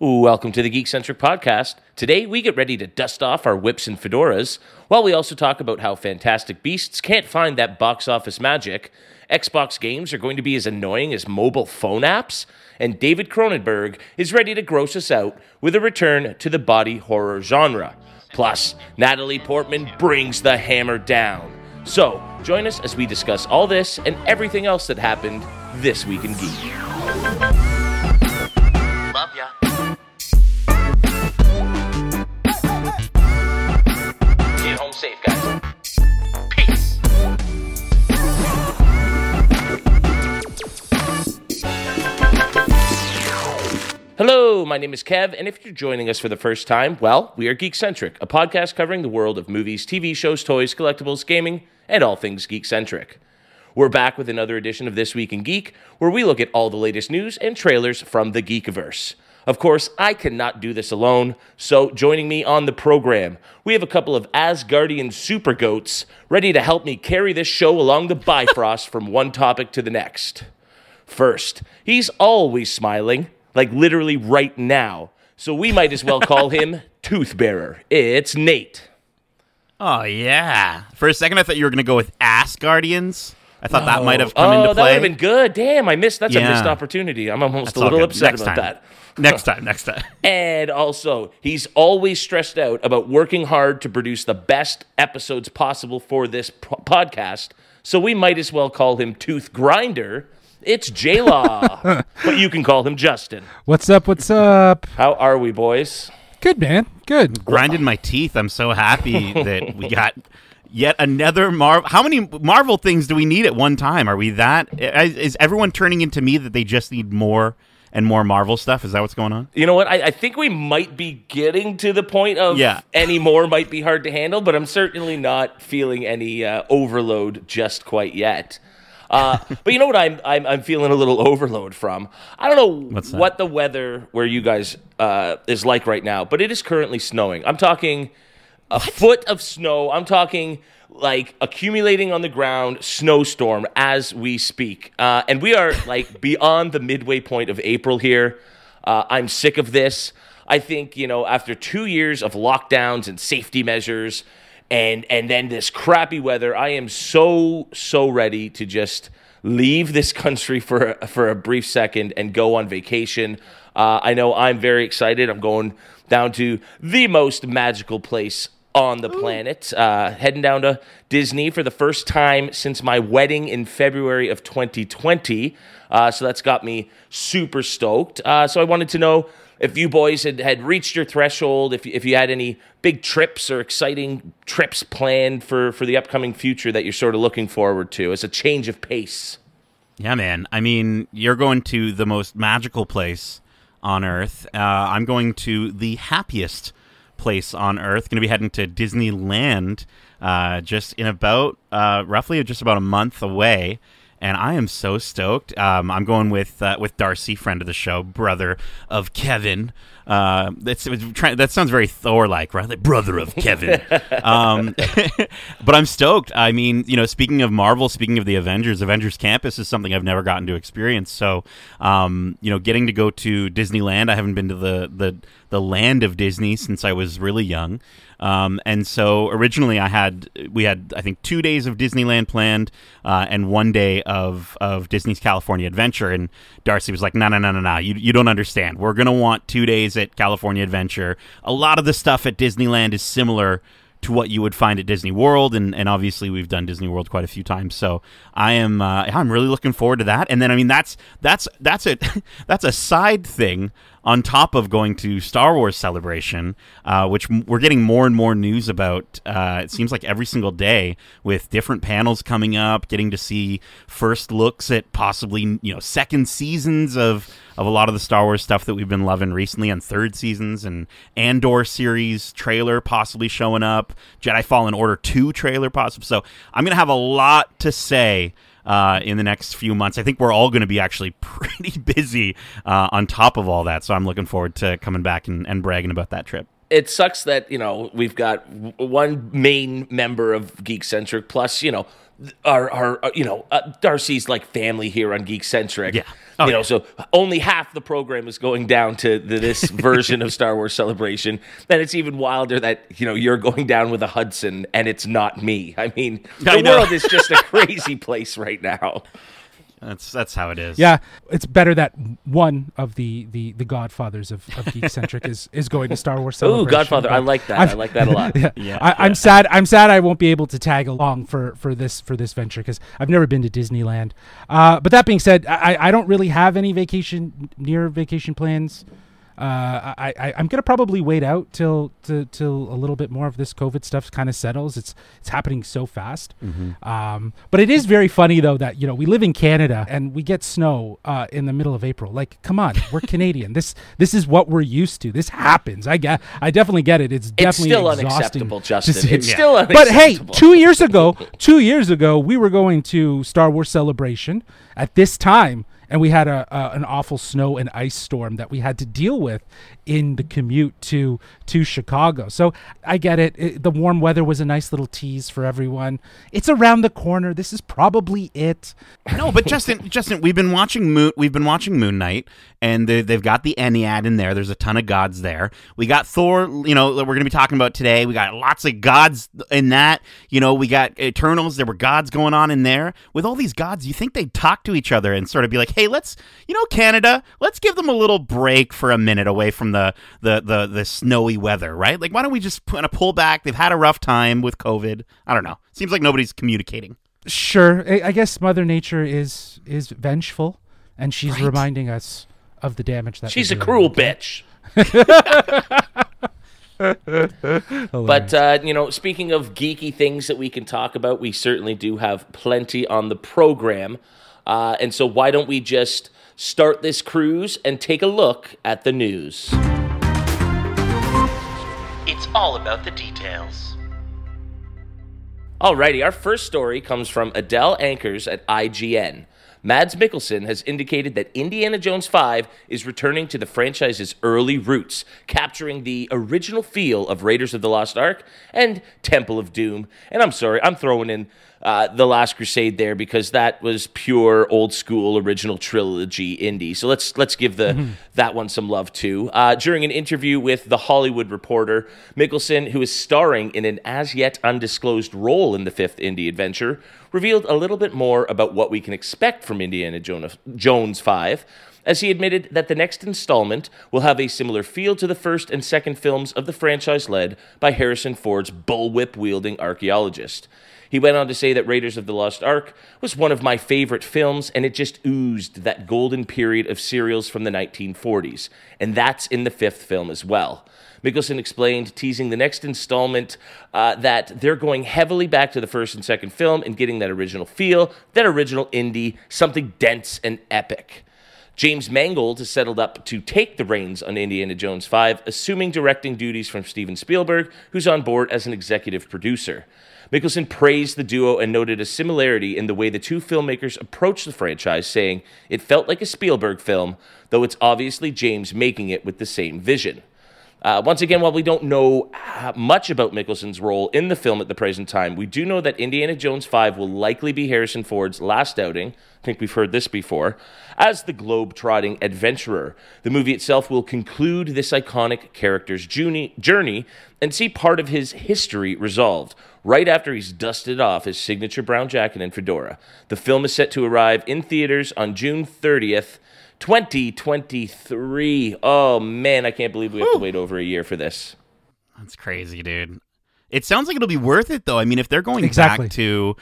Welcome to the Geek Centric Podcast. Today we get ready to dust off our whips and fedoras, while we also talk about how Fantastic Beasts can't find that box office magic. Xbox games are going to be as annoying as mobile phone apps, and David Cronenberg is ready to gross us out with a return to the body horror genre. Plus, Natalie Portman brings the hammer down. So, join us as we discuss all this and everything else that happened this week in Geek. Hello, my name is Kev, and if you're joining us for the first time, well, we are Geekcentric, a podcast covering the world of movies, TV shows, toys, collectibles, gaming, and all things geek-centric. We're back with another edition of This Week in Geek, where we look at all the latest news and trailers from the Geekiverse. Of course, I cannot do this alone, so joining me on the program, we have a couple of Asgardian super goats ready to help me carry this show along the Bifrost from one topic to the next. First, he's always smiling, like literally right now, so we might as well call him Tooth Bearer. It's Nate. Oh yeah. For a second, I thought you were going to go with Ass Guardians. I thought that might have come oh, into play. that would have been good. Damn, I missed. That's a missed opportunity. I'm almost That's a little upset next about time. that. next time. Next time. And also, he's always stressed out about working hard to produce the best episodes possible for this po- podcast. So we might as well call him Tooth Grinder. It's J Law, but you can call him Justin. What's up? What's up? How are we, boys? Good man. Good. Grinded my teeth. I'm so happy that we got yet another Marvel. How many Marvel things do we need at one time? Are we that? Is is everyone turning into me that they just need more and more Marvel stuff? Is that what's going on? You know what? I, I think we might be getting to the point of Yeah. any more might be hard to handle, but I'm certainly not feeling any uh, overload just quite yet. Uh, but you know what I'm, I'm I'm feeling a little overload from? I don't know what the weather where you guys uh, is like right now, but it is currently snowing. I'm talking a foot of snow. I'm talking like accumulating on the ground snowstorm as we speak. Uh, and we are like beyond the midway point of April here. Uh, I'm sick of this. I think, you know, after two years of lockdowns and safety measures and and then this crappy weather, I am so, so ready to just leave this country for a, for a brief second and go on vacation. Uh, I know I'm very excited. I'm going down to the most magical place on the planet, uh, heading down to Disney for the first time since my wedding in February of 2020. Uh, so that's got me super stoked. Uh, so I wanted to know if you boys had, had reached your threshold, if, if you had any big trips or exciting trips planned for, for the upcoming future that you're sort of looking forward to as a change of pace. Yeah, man. I mean, you're going to the most magical place on Earth. Uh, I'm going to the happiest place on Earth. Going to be heading to Disneyland uh, just in about uh, roughly just about a month away. And I am so stoked. Um, I'm going with uh, with Darcy, friend of the show, brother of Kevin. Uh, that's it was try- that sounds very Thor-like, right? Like brother of Kevin. um, but I'm stoked. I mean, you know, speaking of Marvel, speaking of the Avengers, Avengers Campus is something I've never gotten to experience. So, um, you know, getting to go to Disneyland, I haven't been to the the the land of Disney since I was really young. Um, and so originally I had we had I think two days of Disneyland planned uh, and one day of of Disney's California Adventure. And Darcy was like, "No, no, no, no, no! You you don't understand. We're gonna want two days at California Adventure. A lot of the stuff at Disneyland is similar." to what you would find at Disney World, and, and obviously we've done Disney World quite a few times. So I am uh, I'm really looking forward to that. And then I mean that's that's that's a that's a side thing on top of going to Star Wars Celebration, uh, which m- we're getting more and more news about. Uh, it seems like every single day with different panels coming up, getting to see first looks at possibly you know second seasons of of a lot of the Star Wars stuff that we've been loving recently and third seasons and Andor series trailer possibly showing up, Jedi Fallen Order 2 trailer possible. So I'm to have a lot to say uh, in the next few months. I think we're all going to be actually pretty busy uh, on top of all that. So I'm looking forward to coming back and, and bragging about that trip. it sucks that you know we've got one main member of Geek Centric plus you know our our uh, you know uh, Darcy's like family here on Geek Centric. Yeah. Oh, you know, yeah. so only half the program is going down to the, this version of Star Wars Celebration. Then it's even wilder that you know you're going down with a Hudson and it's not me. I mean, the I world is just a crazy place right now. That's that's how it is. Yeah, it's better that one of the the, the Godfathers of, of Geek Centric is is going to Star Wars Ooh, Godfather, I like that. I I've- like that a lot. yeah, Yeah, I, yeah. I'm sad. I'm sad I won't be able to tag along for for this for this venture because I've never been to Disneyland. Uh, but that being said, I, I don't really have any vacation near vacation plans. Uh, I, I I'm gonna probably wait out till till till a little bit more of this COVID stuff kind of settles. It's it's happening so fast. Um, but it is very funny though that you know we live in Canada and we get snow uh, in the middle of April. Like, come on, we're Canadian. This this is what we're used to. This happens. I get. I definitely get it. It's It's definitely still exhausting unacceptable, Justin. see- It's still unacceptable. but hey, two years ago, two years ago, we were going to Star Wars Celebration at this time, and we had a, a an awful snow and ice storm that we had to deal with in the commute to to Chicago. So I get it. it. The warm weather was a nice little tease for everyone. It's around the corner. This is probably it. No, but Justin, Justin, we've been watching Moon. We've been watching Moon Knight, and they, they've got the Ennead in there. There's a ton of gods there. We got Thor. You know, that we're going to be talking about today. We got lots of gods in that. You know, we got Eternals. There were gods going on in there. With all these gods, you think they'd talk to each other and sort of be like, "Hey, let's, you know, Canada, let's give them a little break for a minute away from the the the, the snowy weather, right? Like, why don't we just kind of pull back? They've had a rough time with COVID. I don't know. Seems like nobody's communicating. Sure, I, I guess Mother Nature is is vengeful, and she's Right. reminding us of the damage that She's a cruel bitch. But uh, you know, speaking of geeky things that we can talk about, we certainly do have plenty on the program. Uh, and so, why don't we just start this cruise and take a look at the news? It's all about the details. Alrighty, our first story comes from Adele Ankers at IGN. Mads Mikkelsen has indicated that Indiana Jones 5 is returning to the franchise's early roots, capturing the original feel of Raiders of the Lost Ark and Temple of Doom. And I'm sorry, I'm throwing in uh, The Last Crusade there because that was pure old school original trilogy Indy. So let's let's give the that one some love too. Uh, during an interview with The Hollywood Reporter, Mikkelsen, who is starring in an as yet undisclosed role in the fifth Indy adventure, revealed a little bit more about what we can expect from Indiana Jones 5 as he admitted that the next installment will have a similar feel to the first and second films of the franchise led by Harrison Ford's bullwhip wielding archaeologist. He went on to say that Raiders of the Lost Ark was one of my favorite films, and it just oozed that golden period of serials from the 1940s. And that's in the fifth film as well. Mikkelsen explained, teasing the next installment, uh, that they're going heavily back to the first and second film and getting that original feel, that original Indy, something dense and epic. James Mangold has settled up to take the reins on Indiana Jones 5, assuming directing duties from Steven Spielberg, who's on board as an executive producer. Mikkelsen praised the duo and noted a similarity in the way the two filmmakers approached the franchise, saying, It felt like a Spielberg film, though it's obviously James making it with the same vision. Uh, once again, while we don't know uh, much about Mikkelsen's role in the film at the present time, we do know that Indiana Jones 5 will likely be Harrison Ford's last outing. I think we've heard this before. As the globe-trotting adventurer, the movie itself will conclude this iconic character's journey and see part of his history resolved right after he's dusted off his signature brown jacket and fedora. The film is set to arrive in theaters on June 30th. 2023. Oh man, I can't believe we have to wait over a year for this. That's crazy, dude. It sounds like it'll be worth it, though. I mean, if they're going Exactly. back to,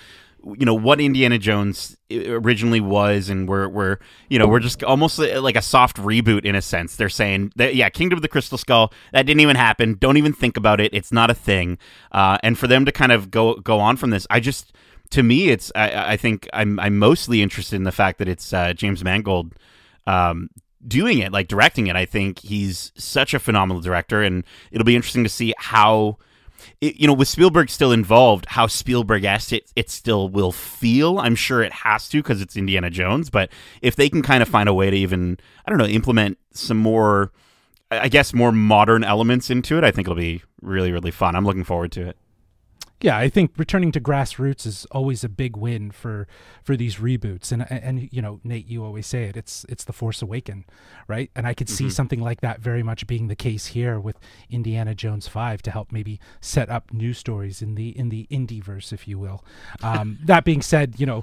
you know, what Indiana Jones originally was, and we're we're you know we're just almost like a soft reboot in a sense. They're saying that yeah, Kingdom of the Crystal Skull that didn't even happen. Don't even think about it. It's not a thing. Uh, and for them to kind of go go on from this, I just to me, it's I, I think I'm I'm mostly interested in the fact that it's uh, James Mangold um, doing it, like directing it. I think he's such a phenomenal director, and it'll be interesting to see how, it, you know, with Spielberg still involved, how Spielberg esque it, it still will feel. I'm sure it has to because it's Indiana Jones, but if they can kind of find a way to even, I don't know, implement some more. I guess more modern elements into it. I think it'll be really really fun. I'm looking forward to it. Yeah, I think returning to grassroots is always a big win for for these reboots, and and, you know, Nate, you always say it. It's it's the Force Awaken, right? And I could see something like that very much being the case here with Indiana Jones Five to help maybe set up new stories in the in the Indy verse, if you will. Um, that being said, you know,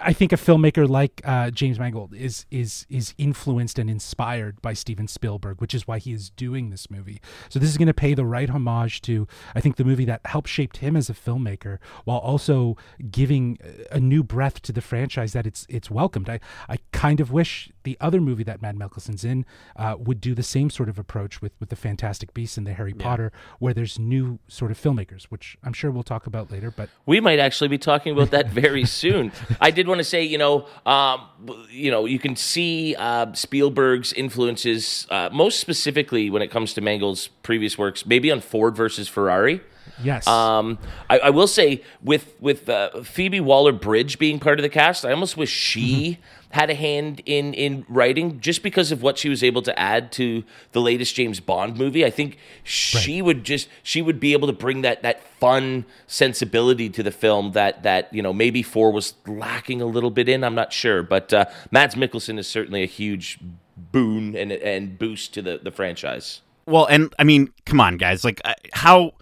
I think a filmmaker like uh, James Mangold is is is influenced and inspired by Steven Spielberg, which is why he is doing this movie. So this is going to pay the right homage to I think the movie that helped shape him as a filmmaker, while also giving a new breath to the franchise that it's it's welcomed. I I kind of wish the other movie that Matt Mikkelsen's in uh, would do the same sort of approach with with the Fantastic Beasts and the Harry Potter, where there's new sort of filmmakers, which I'm sure we'll talk about later. But We might actually be talking about that very soon. I did want to say, you know, um, you know, you can see uh, Spielberg's influences uh, most specifically when it comes to Mangold's previous works, maybe on Ford versus Ferrari. Yes, Um, I, I will say with with uh, Phoebe Waller Bridge being part of the cast, I almost wish she had a hand in in writing, just because of what she was able to add to the latest James Bond movie. I think she would just she would be able to bring that that fun sensibility to the film that that you know maybe four was lacking a little bit in. I'm not sure, but uh, Mads Mikkelsen is certainly a huge boon and and boost to the the franchise. Well, and I mean, come on, guys. Like, how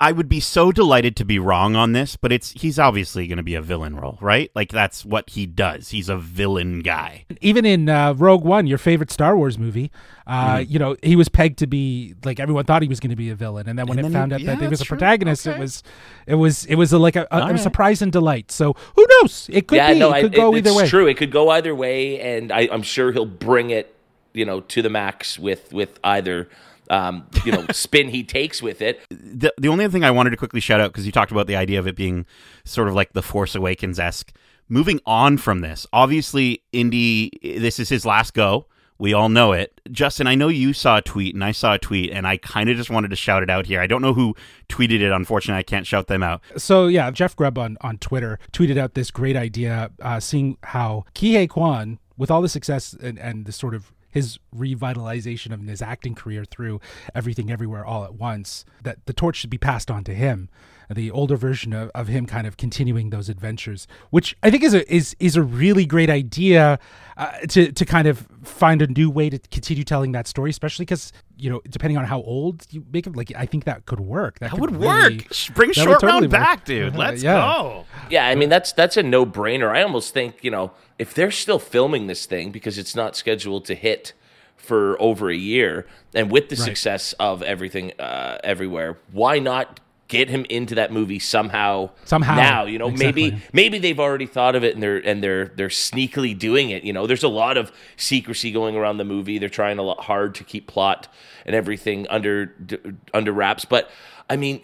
I would be so delighted to be wrong on this, but it's he's obviously going to be a villain role, right? Like that's what he does. He's a villain guy. even in uh, Rogue One, your favorite Star Wars movie, uh, Mm-hmm. you know, he was pegged to be like everyone thought he was going to be a villain, and then when And it then found he- out yeah, that he was a that's true. protagonist, it was, it was, it was a, like a, a, a right. surprise and delight. So who knows? It could yeah, be. no, it could I, go it- either it's way. true. It could go either way, and I, I'm sure he'll bring it, you know, to the max with with either, um, you know, spin he takes with it. the the only other thing I wanted to quickly shout out because you talked about the idea of it being sort of like the Force Awakens esque. Moving on from this, obviously, Indy, this is his last go. We all know it. Justin, I know you saw a tweet and I saw a tweet, and I kind of just wanted to shout it out here. I don't know who tweeted it. Unfortunately, I can't shout them out. So yeah, Jeff Grubb on, on Twitter tweeted out this great idea, uh, seeing how Ke Huy Quan, with all the success and, and the sort of his revitalization of his acting career through everything everywhere all at once, that the torch should be passed on to him. The older version of, of him kind of continuing those adventures, which I think is a is is a really great idea uh, to to kind of find a new way to continue telling that story, especially because you know depending on how old you make him, like I think that could work. That, That could would really- work. Bring short totally round work. back, dude. Uh, Let's yeah. go. Yeah, I mean that's that's a no brainer. I almost think you know if they're still filming this thing because it's not scheduled to hit for over a year, and with the success of everything uh, everywhere, why not? Get him into that movie somehow. Somehow, now, you know, maybe exactly. maybe they've already thought of it and they're and they're they're sneakily doing it. You know, there's a lot of secrecy going around the movie. They're trying a lot hard to keep plot and everything under d- under wraps. But I mean,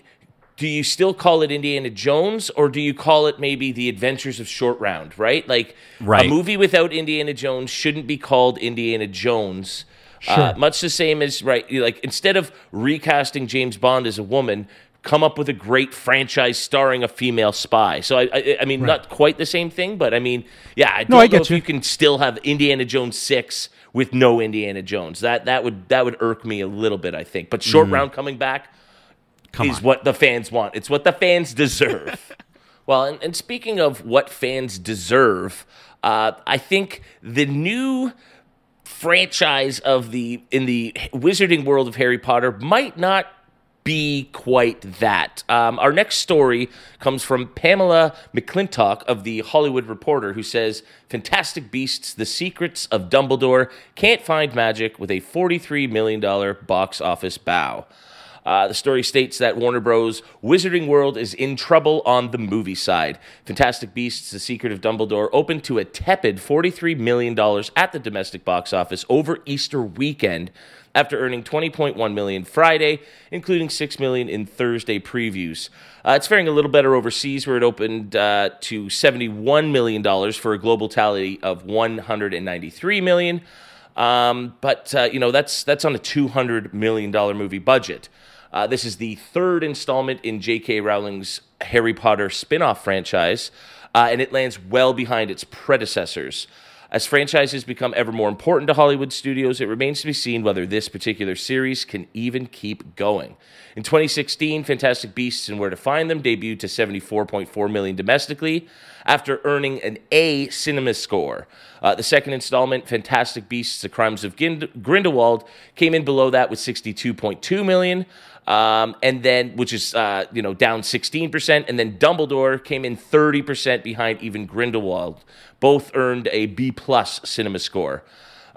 do you still call it Indiana Jones or do you call it maybe The Adventures of Short Round? Right, like Right. a movie without Indiana Jones shouldn't be called Indiana Jones. Uh, much the same as right, like instead of recasting James Bond as a woman, come up with a great franchise starring a female spy. So I, I, I mean, not quite the same thing, but I mean, yeah, I don't No, I know if you. you can still have Indiana Jones six with no Indiana Jones. That that would that would irk me a little bit, I think. But short round coming back Come is on. what the fans want. It's what the fans deserve. well, and, and speaking of what fans deserve, uh, I think the new franchise of the in the wizarding world of Harry Potter might not be quite that. Um, our next story comes from Pamela McClintock of the Hollywood Reporter, who says Fantastic Beasts: The Secrets of Dumbledore can't find magic with a $43 million box office bow. Uh, the story states that Warner Bros. Wizarding World is in trouble on the movie side. Fantastic Beasts: The Secret of Dumbledore opened to a tepid $43 million at the domestic box office over Easter weekend after earning 20.1 million Friday, including 6 million in Thursday previews. Uh, it's faring a little better overseas, where it opened uh, to 71 million dollars for a global tally of 193 million. Um, but uh, you know that's that's on a 200 million dollar movie budget. Uh, this is the third installment in J.K. Rowling's Harry Potter spin off franchise, uh, and it lands well behind its predecessors. As franchises become ever more important to Hollywood studios, it remains to be seen whether this particular series can even keep going. In 2016, Fantastic Beasts and Where to Find Them debuted to 74.4 million domestically after earning an A cinema score. Uh, the second installment, Fantastic Beasts: The Crimes of Gind- Grindelwald, came in below that with 62.2 million. Um, and then, which is uh, you know down 16%, and then Dumbledore came in 30% behind even Grindelwald. Both earned a B plus cinema score.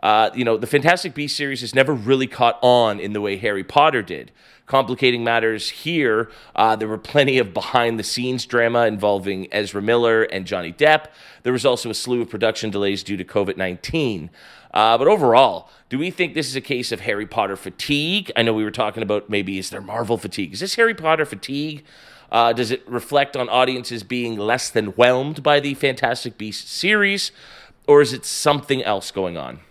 Uh, you know, the Fantastic Beasts series has never really caught on in the way Harry Potter did. Complicating matters here, uh, there were plenty of behind the scenes drama involving Ezra Miller and Johnny Depp. There was also a slew of production delays due to COVID 19. Uh, but overall, do we think this is a case of Harry Potter fatigue? I know we were talking about maybe is there Marvel fatigue? Is this Harry Potter fatigue? Uh, does it reflect on audiences being less than whelmed by the Fantastic Beasts series? Or is it something else going on?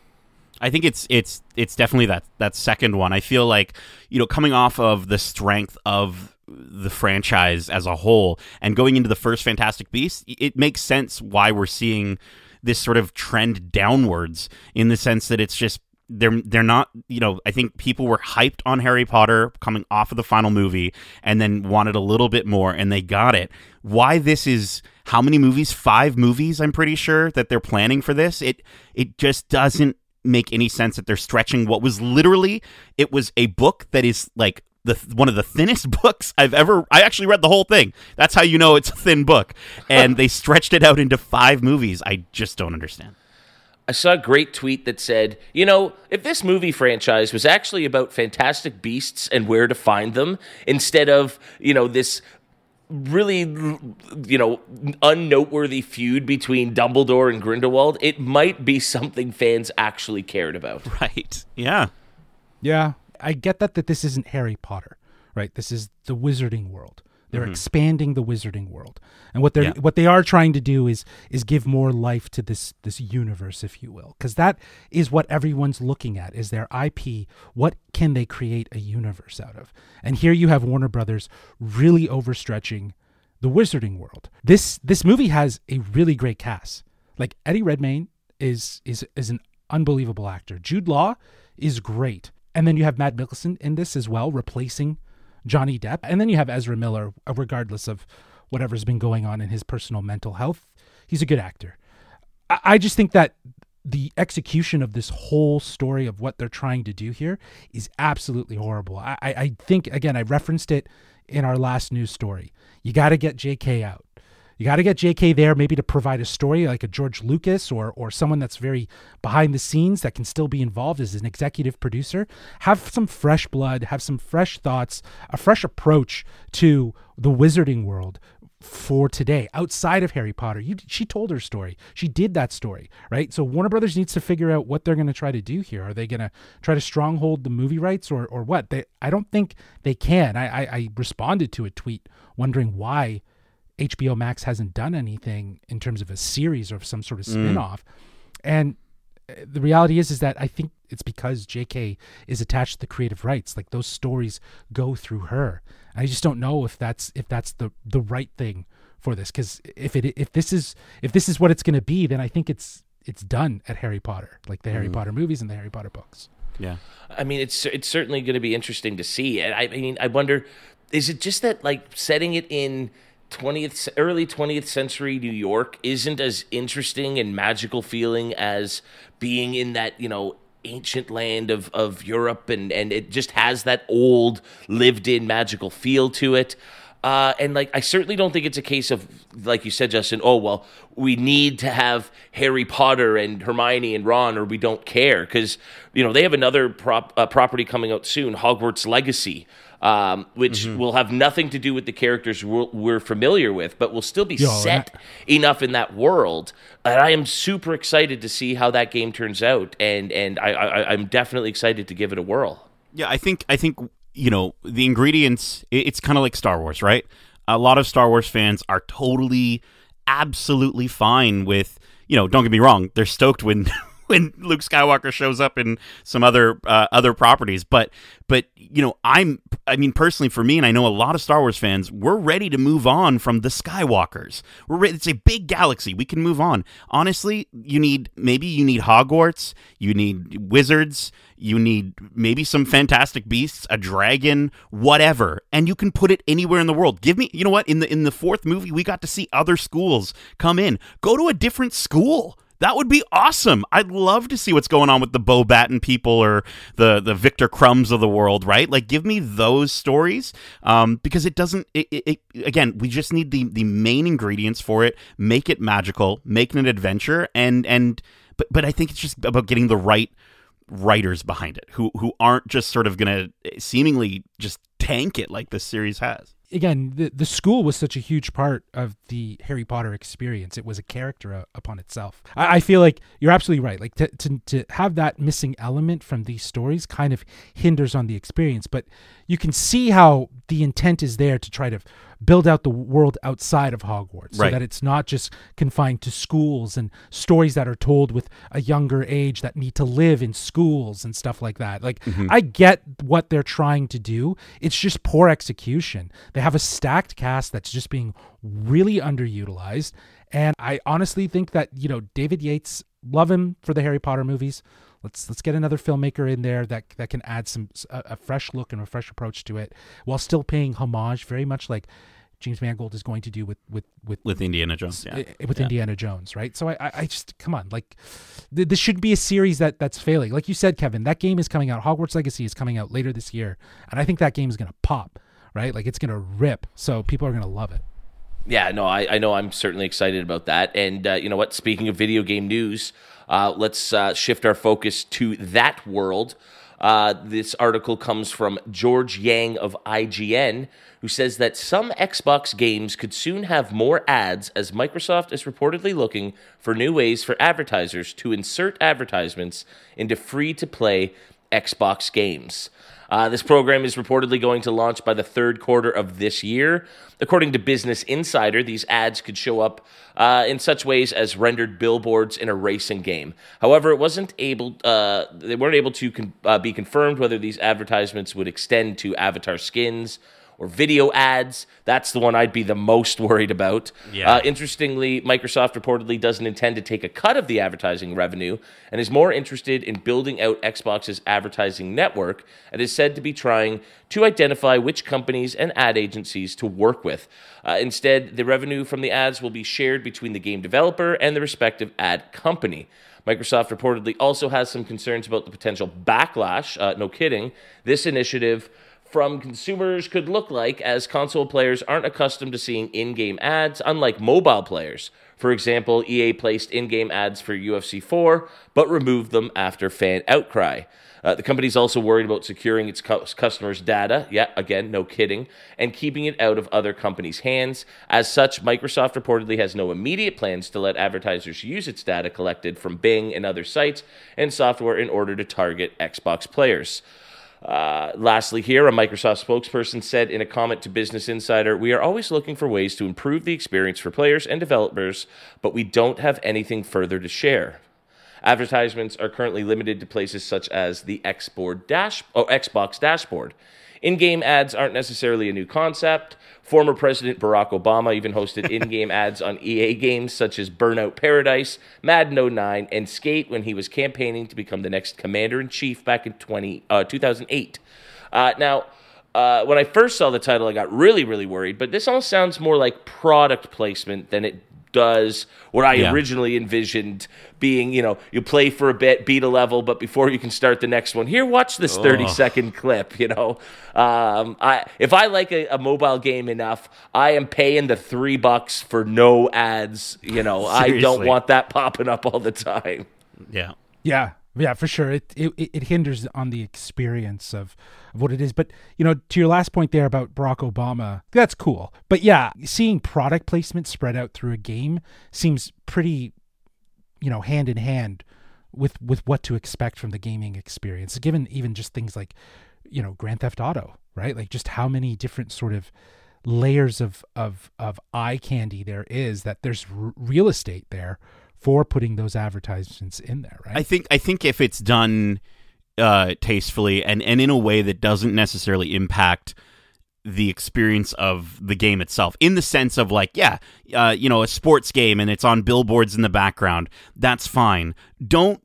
I think it's it's it's definitely that that second one. I feel like you know coming off of the strength of the franchise as a whole and going into the first Fantastic Beast, it makes sense why we're seeing this sort of trend downwards in the sense that it's just they're they're not you know I think people were hyped on Harry Potter coming off of the final movie and then wanted a little bit more and they got it. Why this is how many movies? 5 movies I'm pretty sure that they're planning for this. It it just doesn't make any sense that they're stretching what was literally it was a book that is like the one of the thinnest books I've ever I actually read the whole thing. That's how you know it's a thin book. And they stretched it out into 5 movies. I just don't understand. I saw a great tweet that said, you know, if this movie franchise was actually about fantastic beasts and where to find them instead of, you know, this really you know unnoteworthy feud between Dumbledore and Grindelwald, it might be something fans actually cared about. Right. Yeah. Yeah, I get that that this isn't Harry Potter, right? This is the Wizarding World. They're mm-hmm. expanding the Wizarding World, and what they're Yeah. what they are trying to do is is give more life to this this universe, if you will, because that is what everyone's looking at is their IP. What can they create a universe out of? And here you have Warner Brothers really overstretching the Wizarding World. This this movie has a really great cast. Like Eddie Redmayne is is is an unbelievable actor. Jude Law is great. And then you have Matt Mikkelsen in this as well, replacing Johnny Depp. And then you have Ezra Miller, uh, regardless of whatever's been going on in his personal mental health. He's a good actor. I, just think that the execution of this whole story of what they're trying to do here is absolutely horrible. I, I think, again, I referenced it in our last news story. You got to get JK out. You got to get JK there, maybe to provide a story like a George Lucas or or someone that's very behind the scenes that can still be involved as an executive producer. Have some fresh blood, have some fresh thoughts, a fresh approach to the wizarding world for today outside of Harry Potter. You, she told her story. She did that story, right? So Warner Brothers needs to figure out what they're going to try to do here. Are they going to try to stronghold the movie rights or or what? They I don't think they can. I I, I responded to a tweet wondering why HBO Max hasn't done anything in terms of a series or some sort of spin-off. And uh, the reality is is that I think it's because JK is attached to the creative rights. Like those stories go through her. I just don't know if that's if that's the the right thing for this cuz if it if this is if this is what it's going to be then I think it's it's done at Harry Potter, like the Harry Potter movies and the Harry Potter books. Yeah. I mean, it's it's certainly going to be interesting to see. And I mean, I wonder, is it just that like setting it in twentieth, early twentieth century New York isn't as interesting and magical feeling as being in that you know ancient land of of Europe, and and it just has that old lived in magical feel to it. Uh, and like, I certainly don't think it's a case of, like you said, Justin. Oh well, we need to have Harry Potter and Hermione and Ron, or we don't care because you know they have another prop, uh, property coming out soon, Hogwarts Legacy, um, which will have nothing to do with the characters we're, we're familiar with, but will still be Yo, set enough in that world. And I am super excited to see how that game turns out, and and I, I I'm definitely excited to give it a whirl. Yeah, I think I think you know the ingredients. it- It's kind of like Star Wars, right? A lot of Star Wars fans are totally, absolutely fine with. You know, don't get me wrong. They're stoked when when Luke Skywalker shows up in some other uh, other properties. But but you know, I'm I mean personally for me, and I know a lot of Star Wars fans, we're ready to move on from the Skywalkers. We're it's a big galaxy. We can move on. Honestly, you need maybe you need Hogwarts, you need wizards, you need maybe some fantastic beasts, a dragon, whatever, and you can put it anywhere in the world. Give me, you know what? In the in the fourth movie, we got to see other schools come in. Go to a different school. That would be awesome. I'd love to see what's going on with the Beauxbatons people or the the Viktor Krums of the world, right? Like, give me those stories um, because it doesn't. It, it, it, again, we just need the the main ingredients for it. Make it magical. Make it an adventure. And and but but I think it's just about getting the right writers behind it who who aren't just sort of to seemingly just tank it like this series has again, the the school was such a huge part of the Harry Potter experience. It was a character uh, upon itself. I, I, feel like you're absolutely right. Like to, to to have that missing element from these stories kind of hinders on the experience. But you can see how the intent is there to try to build out the world outside of Hogwarts, right. so that it's not just confined to schools and stories that are told with a younger age that need to live in schools and stuff like that. Like mm-hmm. I get what they're trying to do. It's just poor execution. They have a stacked cast that's just being really underutilized, and I honestly think that you know David Yates, love him for the Harry Potter movies. Let's let's get another filmmaker in there that that can add some a, a fresh look and a fresh approach to it, while still paying homage, very much like James Mangold is going to do with with with with Indiana Jones, yeah. with yeah. Indiana Jones, right? So I I just come on, like th- this should be a series that that's failing. Like you said, Kevin, that game is coming out. Hogwarts Legacy is coming out later this year, and I think that game is going to pop, right? Like it's going to rip. So people are going to love it. Yeah, no, I, I know I'm certainly excited about that. And uh, you know what? Speaking of video game news, uh, let's uh, shift our focus to that world. Uh, this article comes from George Yang of IGN, who says that some Xbox games could soon have more ads as Microsoft is reportedly looking for new ways for advertisers to insert advertisements into free to play Xbox games. Uh, this program is reportedly going to launch by the third quarter of this year. According to Business Insider, these ads could show up uh, in such ways as rendered billboards in a racing game. However, it wasn't able; uh, they weren't able to con- uh, be confirmed whether these advertisements would extend to avatar skins or video ads. That's the one I'd be the most worried about. Yeah. Uh, interestingly, Microsoft reportedly doesn't intend to take a cut of the advertising revenue and is more interested in building out Xbox's advertising network and is said to be trying to identify which companies and ad agencies to work with. Uh, instead, the revenue from the ads will be shared between the game developer and the respective ad company. Microsoft reportedly also has some concerns about the potential backlash. Uh, no kidding. This initiative from consumers could look like, as console players aren't accustomed to seeing in game ads, unlike mobile players. For example, EA placed in game ads for UFC 4, but removed them after fan outcry. Uh, the company's also worried about securing its cu- customers' data. Yeah, again, no kidding. And keeping it out of other companies' hands. As such, Microsoft reportedly has no immediate plans to let advertisers use its data collected from Bing and other sites and software in order to target Xbox players. Uh, lastly, here, a Microsoft spokesperson said in a comment to Business Insider We are always looking for ways to improve the experience for players and developers, but we don't have anything further to share. Advertisements are currently limited to places such as the oh, Xbox dashboard. In game ads aren't necessarily a new concept. Former President Barack Obama even hosted in game ads on EA games such as Burnout Paradise, Madden 09, and Skate when he was campaigning to become the next commander in chief back in 20, uh, 2008. Uh, now, uh, when I first saw the title, I got really, really worried, but this almost sounds more like product placement than it does what I yeah. originally envisioned being, you know, you play for a bit, beat a level, but before you can start the next one, here, watch this 30 second clip, you know. Um, I if I like a, a, mobile game enough, I am paying the three bucks for no ads, you know. I don't want that popping up all the time. Yeah. Yeah. Yeah, for sure. It, it it hinders on the experience of, of what it is. But you know, to your last point there about Barack Obama, that's cool. But yeah, seeing product placement spread out through a game seems pretty, you know, hand in hand with with what to expect from the gaming experience. Given even just things like, you know, Grand Theft Auto, right? Like just how many different sort of layers of of of eye candy there is that there's r- real estate there for putting those advertisements in there, right? I think I think if it's done uh, tastefully and and in a way that doesn't necessarily impact the experience of the game itself in the sense of like yeah uh, you know a sports game and it's on billboards in the background that's fine don't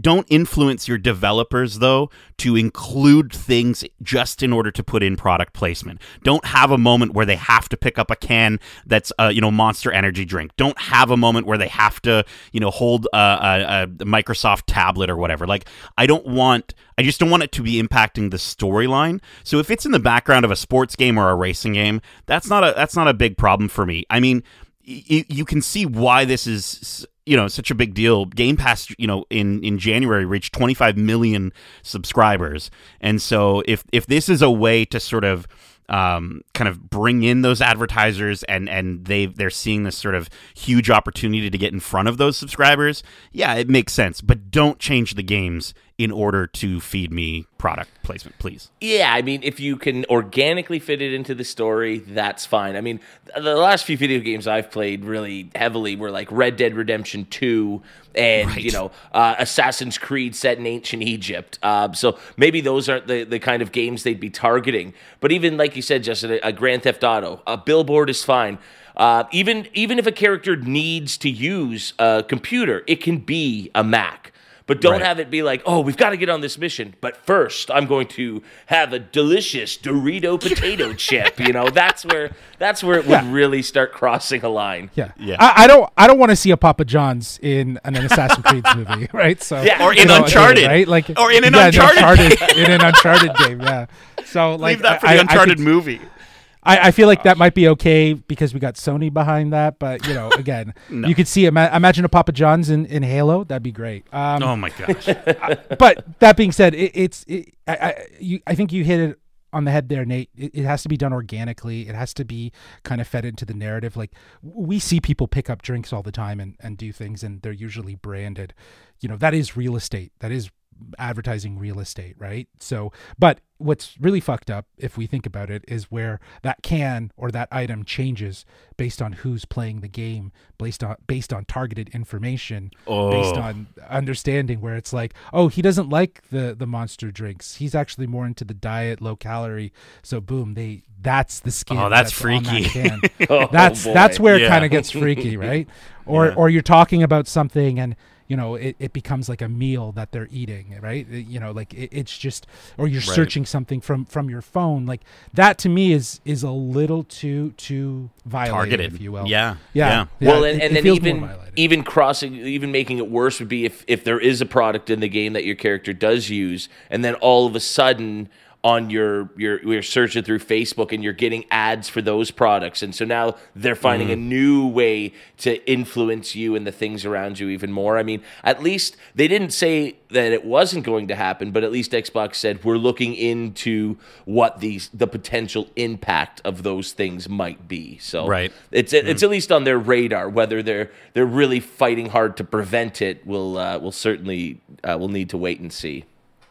don't influence your developers though to include things just in order to put in product placement. Don't have a moment where they have to pick up a can that's uh, you know monster energy drink. Don't have a moment where they have to you know hold a, a, a microsoft tablet or whatever. Like i don't want i just don't want it to be impacting the storyline. So if it's in the background of a sports game or a racing game that's not a that's not a big problem for me. I mean you can see why this is you know such a big deal. Game pass you know in in january reached 25 million subscribers. And so if if this is a way to sort of um, kind of bring in those advertisers and and they they're seeing this sort of huge opportunity to get in front of those subscribers yeah it makes sense. But don't change the games in order to feed me product placement please Yeah, I mean, if you can organically fit it into the story, that's fine. I mean, the last few video games I've played really heavily were like Red Dead Redemption 2 and, Right. you know, uh, Assassin's Creed set in ancient Egypt. Um, so maybe those aren't the, the kind of games they'd be targeting. But even, like you said, Justin, a, a Grand Theft Auto, a billboard is fine. Uh, even even if a character needs to use a computer, it can be a Mac. But don't Right. have it be like, oh, we've got to get on this mission. But first, I'm going to have a delicious Dorito potato chip. You know, that's where that's where it would Yeah. really start crossing a line. yeah, Yeah. I, I don't, I don't want to see a Papa John's in an Assassin's Creed movie, right? So, Yeah. Or in know, Uncharted. right? Like, Or in an yeah, Uncharted in an Uncharted game, yeah. So, like, leave that for I- the I- I uncharted could- movie I, I feel like that might be okay because we got Sony behind that, but you know, again, you could see ima- imagine a Papa John's in, in Halo. That'd be great. Um, oh my gosh but that being said, it, it's it, I, I, you, I think you hit it on the head there, Nate. It, it has to be done organically. It has to be kind of fed into the narrative. Like we see people pick up drinks all the time and, and do things, and they're usually branded. You know, that is real estate. That is advertising real estate, right? So, but what's really fucked up, if we think about it, is where that can or that item changes based on who's playing the game, based on based on targeted information, oh. based on understanding. Where it's like, oh, he doesn't like the the monster drinks. He's actually more into the diet, low calorie. So, boom, they that's the skin. Oh, that's on that freaky. can. Oh, that's boy. that's where it Yeah. kind of gets freaky, right? Or Yeah. or you're talking about something and you know it, it becomes like a meal that they're eating right? You know like it, it's just or you're searching something from from your phone. Like that to me is is a little too too violated Targeted. if you will. Yeah. yeah, Yeah. well, it- and, it and then even even crossing, even making it worse would be if if there is a product in the game that your character does use, and then all of a sudden on your your you're searching through Facebook and you're getting ads for those products, and so now they're finding a new way to influence you and the things around you even more. I mean, at least they didn't say that it wasn't going to happen, but at least Xbox said we're looking into what these the potential impact of those things might be. So Right. it's it's at least on their radar. Whether they're they're really fighting hard to prevent it, we'll uh, we'll certainly uh, we'll need to wait and see.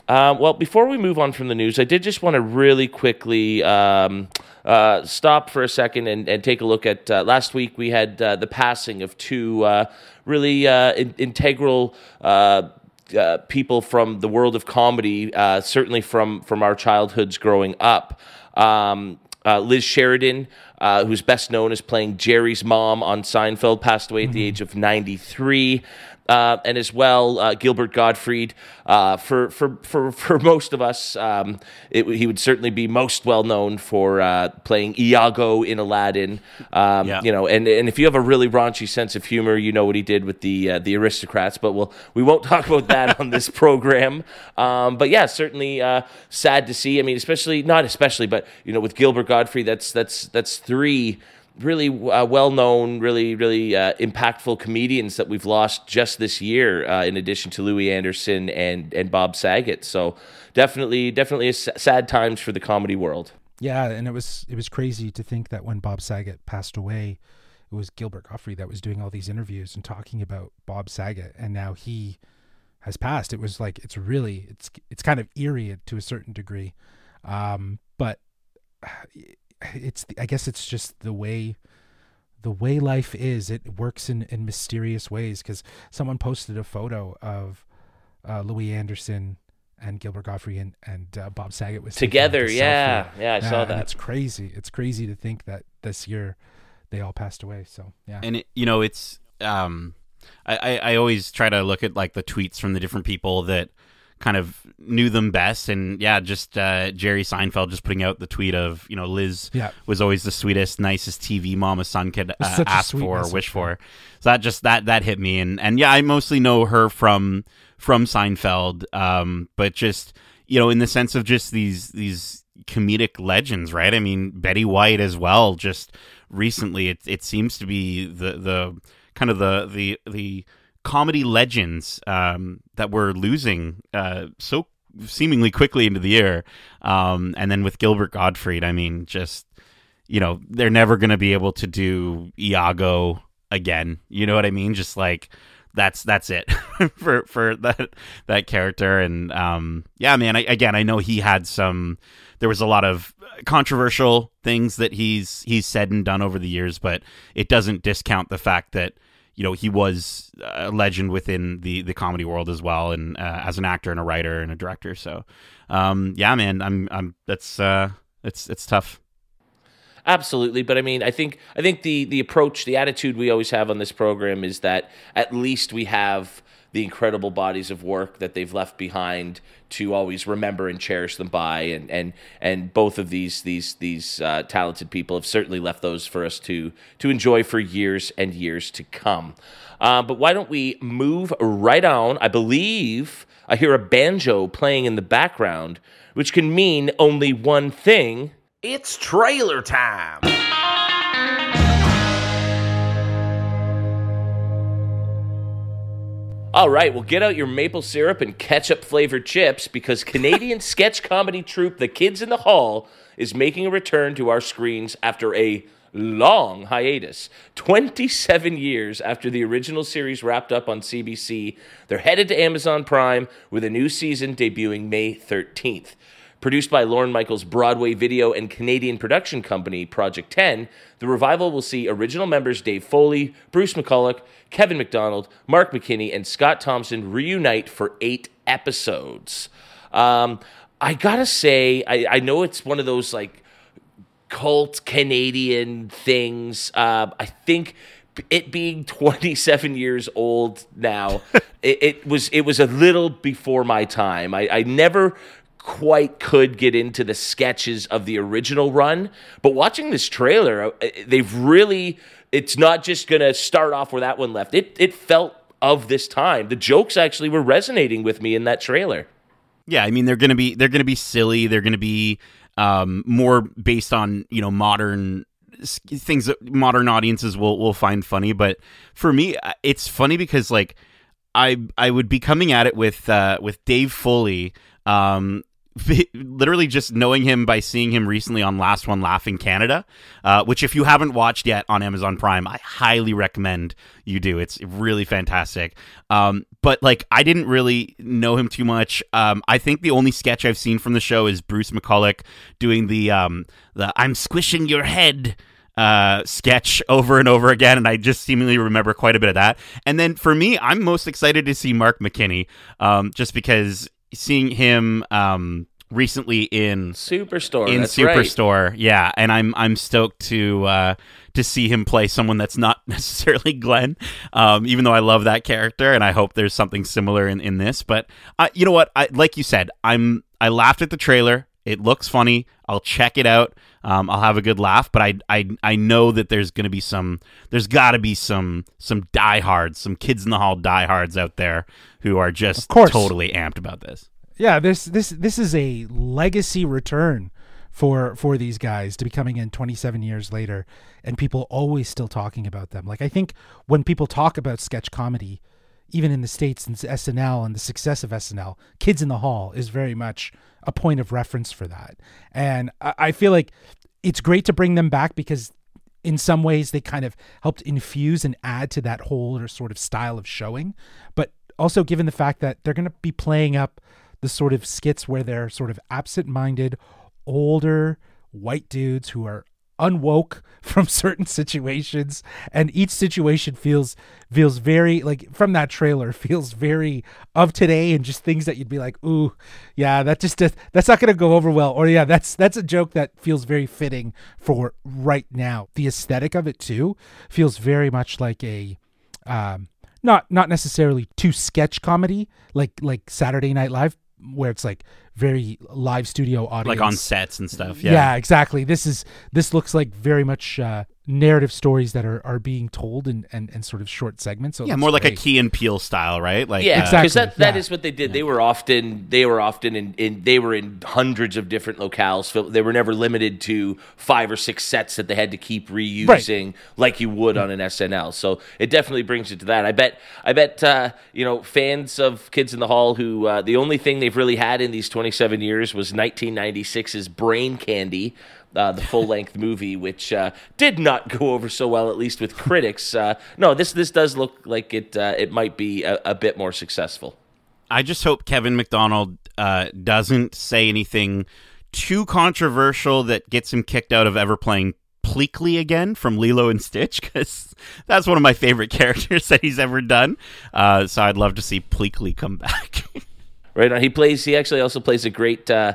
Um, well, before we move on from the news, I did just want to really quickly um, uh, stop for a second and, and take a look at uh, last week. We had uh, the passing of two uh, really uh, in- integral. Uh, uh, people from the world of comedy, uh, certainly from from our childhoods growing up. Um, uh, Liz Sheridan, uh, who's best known as playing Jerry's mom on Seinfeld, passed away at the age of 93. Uh, and as well, uh, Gilbert Gottfried. Uh, for for for for most of us, um, it, he would certainly be most well known for uh, playing Iago in Aladdin. Um, Yeah. You know, and and if you have a really raunchy sense of humor, you know what he did with the uh, the aristocrats. But we'll we won't talk about that on this program. Um, but yeah, certainly uh, sad to see. I mean, especially not especially, but you know, with Gilbert Gottfried, that's that's that's three really uh, well known, really really uh, impactful comedians that we've lost just this year. Uh, in addition to Louie Anderson and and Bob Saget, so definitely definitely sad times for the comedy world. Yeah, and it was it was crazy to think that when Bob Saget passed away, it was Gilbert Gottfried that was doing all these interviews and talking about Bob Saget, and now he has passed. It was like it's really it's it's kind of eerie to a certain degree, um, but it's I guess it's just the way the way life is, it works in, in mysterious ways. Because someone posted a photo of uh, Louie Anderson and Gilbert Gottfried and and uh, Bob Saget was taking, like, Together, yeah. selfie. Yeah, I saw and that. It's crazy. It's crazy to think that this year they all passed away. So yeah, and it, you know it's um I, I i always try to look at like the tweets from the different people that kind of knew them best. And yeah just uh jerry seinfeld just putting out the tweet of you know liz Yeah. was always the sweetest nicest tv mom a son could uh, ask for or wish for. So that just that that hit me. And and yeah i mostly know her from from seinfeld. Um but just you know in the sense of just these these comedic legends right? I mean betty white as well just recently it it seems to be the the kind of the the the comedy legends um, that we're losing uh, so seemingly quickly into the year, um, and then with Gilbert Gottfried, I mean, just you know, they're never going to be able to do Iago again. You know what I mean? Just like that's that's it for for that that character and um yeah man I, again i know he had some there was a lot of controversial things that he's he's said and done over the years but it doesn't discount the fact that you know he was a legend within the the comedy world as well and uh, as an actor and a writer and a director. So um yeah man i'm i'm that's uh it's it's tough. Absolutely, but I mean, I think I think the the approach, the attitude we always have on this program is that at least we have the incredible bodies of work that they've left behind to always remember and cherish them by, and and and both of these these these uh, talented people have certainly left those for us to to enjoy for years and years to come. Uh, but why don't we move right on? I believe I hear a banjo playing in the background, which can mean only one thing. It's trailer time. All right, well, get out your maple syrup and ketchup flavored chips because Canadian sketch comedy troupe The Kids in the Hall is making a return to our screens after a long hiatus. 27 years after the original series wrapped up on CBC, they're headed to Amazon Prime with a new season debuting May 13th. Produced by Lorne Michaels' Broadway video and Canadian production company, Project 10, the revival will see original members Dave Foley, Bruce McCulloch, Kevin McDonald, Mark McKinney, and Scott Thompson reunite for eight episodes. Um, I gotta say, I, I know it's one of those like cult Canadian things. Uh, I think it being 27 years old now, it, it was it was a little before my time. I, I never quite could get into the sketches of the original run, but watching this trailer, uh, they've really. It's not just gonna start off where that one left. It it felt of this time. The jokes actually were resonating with me in that trailer. Yeah, I mean they're gonna be they're gonna be silly. They're gonna be um, more based on you know modern things that modern audiences will will find funny. But for me, uh, it's funny because like I I would be coming at it with uh, with Dave Foley. Um, literally just knowing him by seeing him recently on Last One Laughing Canada, uh, which if you haven't watched yet on Amazon Prime, I highly recommend you do. It's really fantastic. Um, but like I didn't really know him too much. Um, I think the only sketch I've seen from the show is Bruce McCulloch doing the um, the I'm squishing your head uh, sketch over and over again, and I just seemingly remember quite a bit of that. And then for me, I'm most excited to see Mark McKinney, um, just because seeing him um, recently in Superstore. in that's right. Superstore, yeah, and I'm I'm stoked to uh, to see him play someone that's not necessarily Glenn, um, even though I love that character, and I hope there's something similar in, in this. But uh, you know what? I, like you said, I'm I laughed at the trailer. It looks funny. I'll check it out. Um, I'll have a good laugh. But I I I know that there's gonna be some. There's got to be some some diehards, some kids in the hall diehards out there who are just Of course. totally amped about this. yeah, this this this is a legacy return for for these guys to be coming in 27 years later and people always still talking about them. Like I think when people talk about sketch comedy, even in the states and SNL and the success of SNL, Kids in the Hall is very much a point of reference for that. And I, I feel like it's great to bring them back because in some ways they kind of helped infuse and add to that whole sort of style of showing but also given the fact that they're going to be playing up the sort of skits where they're sort of absent-minded older white dudes who are unwoke from certain situations and each situation feels feels very like from that trailer feels very of today and just things that you'd be like ooh yeah that just that's not going to go over well. Or yeah that's that's a joke that feels very fitting for right now. The aesthetic of it too feels very much like a um not not necessarily too sketch comedy like like Saturday Night Live where it's like very live studio audience like on sets and stuff. yeah. Yeah. exactly this is this looks like very much uh narrative stories that are are being told in and, and sort of short segments so Yeah, looks more like a. Key and Peele style, right? Like Yeah, uh, because Exactly, that, that yeah. is what they did. They were often they were often in, in they were in hundreds of different locales. They were never limited to five or six sets that they had to keep reusing like you would on an SNL. So it definitely brings it to that. I bet I bet uh, you know fans of Kids in the Hall who uh, the only thing they've really had in these 27 years was 1996's Brain Candy. Uh, the full length movie, which uh, did not go over so well, at least with critics. Uh, no, this this does look like it uh, it might be a, a bit more successful. I just hope Kevin McDonald uh, doesn't say anything too controversial that gets him kicked out of ever playing Pleakley again from Lilo and Stitch because that's one of my favorite characters that he's ever done. Uh, so I'd love to see Pleakley come back. Right now, he plays. He actually also plays a great uh,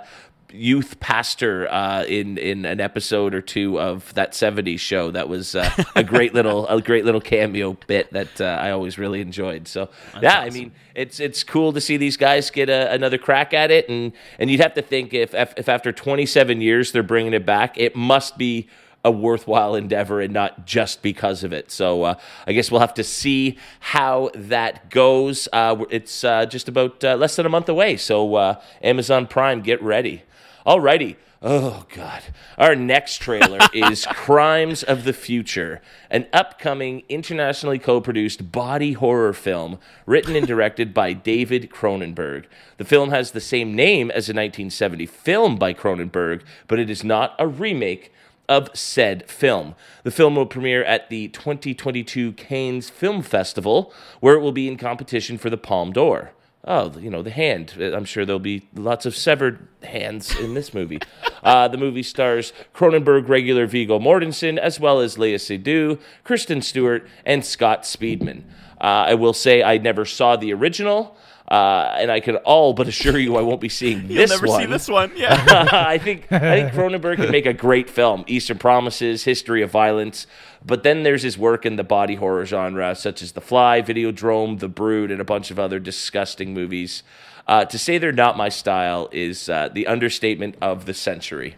youth pastor uh, in in an episode or two of that '70s show. That was uh, a great little a great little cameo bit that uh, I always really enjoyed. So yeah, I mean, it's it's cool to see these guys get a, another crack at it, and and you'd have to think if if if after 27 years they're bringing it back, it must be a worthwhile endeavor and not just because of it. So uh, I guess we'll have to see how that goes. Uh, it's uh, just about uh, less than a month away. So uh, Amazon Prime, get ready. Alrighty. Oh, God. Our next trailer is Crimes of the Future, an upcoming internationally co produced body horror film written and directed by David Cronenberg. The film has the same name as a 1970 film by Cronenberg, but it is not a remake of said film. The film will premiere at the 2022 Cannes Film Festival, where it will be in competition for the Palme d'Or. Oh, you know, the hand. I'm sure there'll be lots of severed hands in this movie. uh, the movie stars Cronenberg regular Viggo Mortensen, as well as Léa Seydoux, Kristen Stewart, and Scott Speedman. Uh, I will say I never saw the original, uh, and I can all but assure you I won't be seeing this one. You'll never one. see this one. Yeah. I think I think Cronenberg can make a great film. Eastern Promises, History of Violence, but then there's his work in the body horror genre, such as The Fly, Videodrome, The Brood, and a bunch of other disgusting movies. Uh, to say they're not my style is uh, the understatement of the century.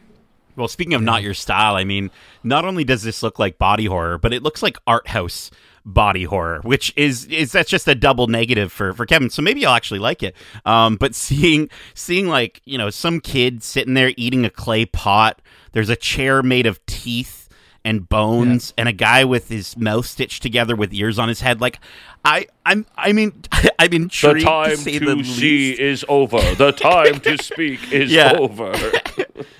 Well, speaking of not your style, I mean, not only does this look like body horror, but it looks like art house body horror, which is is that's just a double negative for for Kevin. So maybe I'll actually like it. Um, but seeing seeing like you know some kid sitting there eating a clay pot, there's a chair made of teeth and bones, and a guy with his mouth stitched together with ears on his head, like. I, I'm, I mean, I'm intrigued The time to say the least. is over. The time to speak is Yeah. over.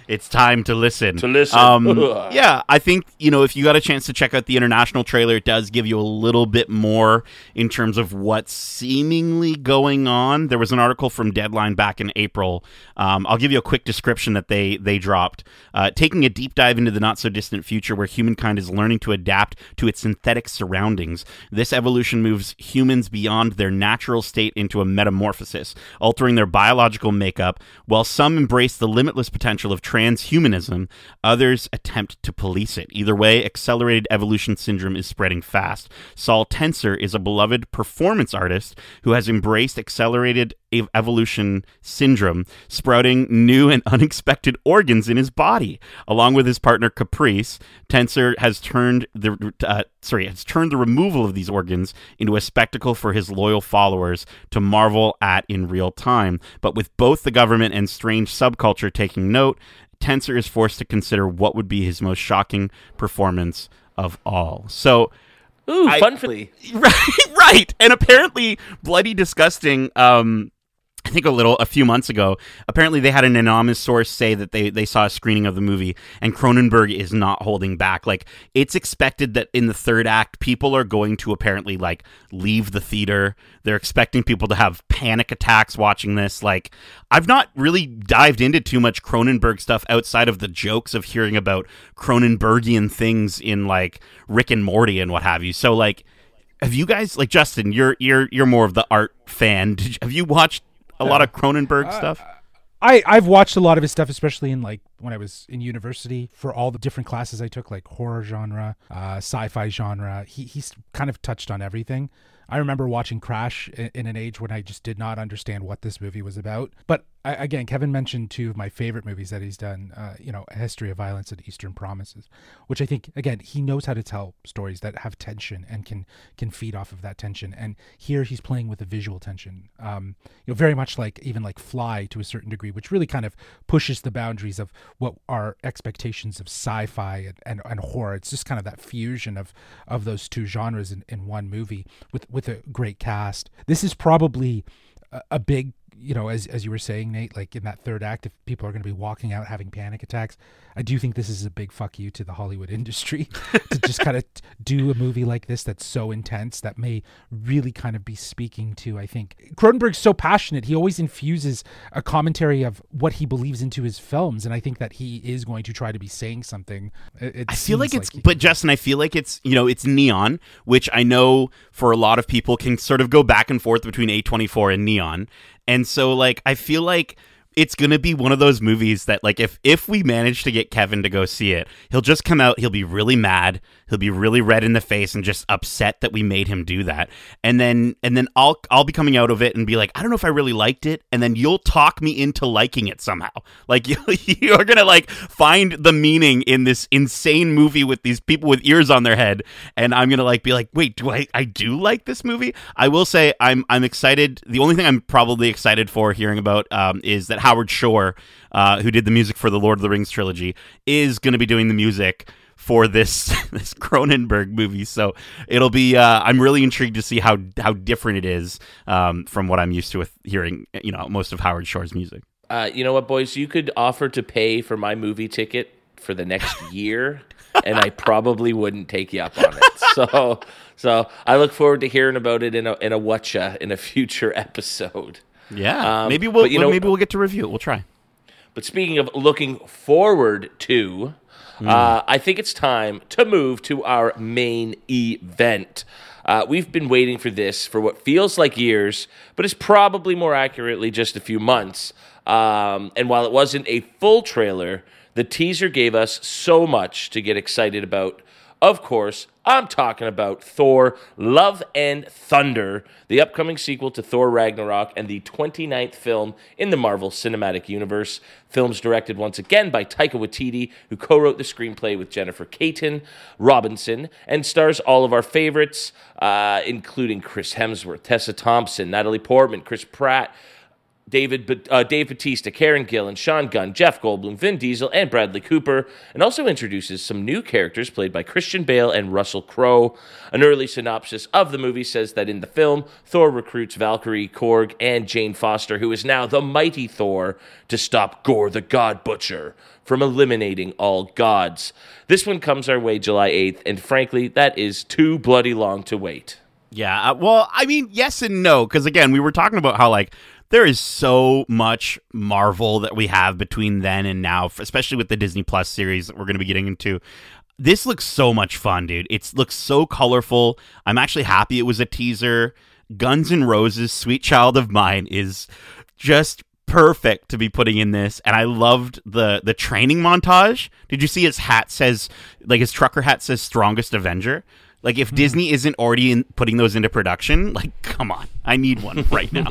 It's time to listen. To listen. Um, yeah, I think you know if you got a chance to check out the international trailer, it does give you a little bit more in terms of what's seemingly going on. There was an article from Deadline back in April. Um, I'll give you a quick description that they they dropped, uh, taking a deep dive into the not so distant future where humankind is learning to adapt to its synthetic surroundings. This evolution moves humans beyond their natural state into a metamorphosis, altering their biological makeup. While some embrace the limitless potential of transhumanism, others attempt to police it. Either way, accelerated evolution syndrome is spreading fast. Saul Tenser is a beloved performance artist who has embraced accelerated evolution syndrome, sprouting new and unexpected organs in his body. Along with his partner Caprice, Tenser has turned the uh, sorry has turned the removal of these organs into a spectacle for his loyal followers to marvel at in real time. But with both the government and strange subculture taking note, Tenser is forced to consider what would be his most shocking performance of all. So. Ooh, I- fun for me. right, right. And apparently, bloody disgusting. Um, I think a little a few months ago. Apparently, they had an anonymous source say that they they saw a screening of the movie, and Cronenberg is not holding back. Like it's expected that in the third act, people are going to apparently like leave the theater. They're expecting people to have panic attacks watching this. Like I've not really dived into too much Cronenberg stuff outside of the jokes of hearing about Cronenbergian things in like Rick and Morty and what have you. So like. Have you guys like Justin? You're you're you're more of the art fan. Did have you watched a lot of Cronenberg stuff? I I've watched a lot of his stuff, especially in like when I was in university for all the different classes I took, like horror genre, uh, sci-fi genre. He he's kind of touched on everything. I remember watching Crash in, in an age when I just did not understand what this movie was about. But I, again, Kevin mentioned two of my favorite movies that he's done. Uh, you know, A History of Violence and Eastern Promises, which I think again he knows how to tell stories that have tension and can can feed off of that tension. And here he's playing with the visual tension. Um, you know, very much like even like Fly to a certain degree, which really kind of pushes the boundaries of what our expectations of sci-fi and, and, and horror. It's just kind of that fusion of of those two genres in, in one movie with with a great cast. This is probably a, a big you know, as as you were saying, Nate, like in that third act, if people are going to be walking out having panic attacks, I do think this is a big fuck you to the Hollywood industry to just kind of do a movie like this that's so intense that may really kind of be speaking to. I think Cronenberg's so passionate; he always infuses a commentary of what he believes into his films, and I think that he is going to try to be saying something. It, I feel like it's, he- but Justin, I feel like it's, you know, it's neon, which I know for a lot of people can sort of go back and forth between A24 and neon. And so, like, I feel like it's gonna be one of those movies that, like, if if we manage to get Kevin to go see it, he'll just come out, he'll be really mad, he'll be really red in the face and just upset that we made him do that. And then and then I'll I'll be coming out of it and be like, I don't know if I really liked it, and then you'll talk me into liking it somehow. Like you you're gonna like find the meaning in this insane movie with these people with ears on their head, and I'm gonna like be like, wait, do I I do like this movie? I will say I'm I'm excited. The only thing I'm probably excited for hearing about um, is that Howard Shore, uh, who did the music for the Lord of the Rings trilogy, is gonna be doing the music for this this Cronenberg movie. So it'll be. Uh, I'm really intrigued to see how how different it is um, from what I'm used to with hearing. You know, most of Howard Shore's music. Uh, you know what, boys? You could offer to pay for my movie ticket for the next year, and I probably wouldn't take you up on it. So, so I look forward to hearing about it in a in a whatcha in a future episode. Yeah, Um, maybe we'll but you know- maybe we'll get to review it. We'll try. But speaking of looking forward to, uh, I think it's time to move to our main event. Uh, we've been waiting for this for what feels like years, but is probably more accurately just a few months. Um, and while it wasn't a full trailer, the teaser gave us so much to get excited about. Of course, I'm talking about Thor Love and Thunder, the upcoming sequel to Thor Ragnarok and the 29th film in the Marvel Cinematic Universe. Films directed once again by Taika Waititi, who co wrote the screenplay with Jennifer Kaytin Robinson, and stars all of our favorites, uh, including Chris Hemsworth, Tessa Thompson, Natalie Portman, Chris Pratt. David, uh, Dave Bautista, Karen Gillan, Sean Gunn, Jeff Goldblum, Vin Diesel, and Bradley Cooper, and also introduces some new characters played by Christian Bale and Russell Crowe. An early synopsis of the movie says that in the film, Thor recruits Valkyrie, Korg, and Jane Foster, who is now the mighty Thor, to stop Gorr the God Butcher from eliminating all gods. This one comes our way July 8th, and frankly, that is too bloody long to wait. Yeah. Uh, well, I mean, yes and no, because again, we were talking about how like there is so much Marvel that we have between then and now, especially with the Disney Plus series that we're going to be getting into. This looks so much fun, dude. It looks so colorful. I'm actually happy it was a teaser. Guns N' Roses, "Sweet Child of Mine" is just perfect to be putting in this and i loved the the training montage did you see his hat says like his trucker hat says strongest avenger like if disney isn't already in, putting those into production like come on i need one right now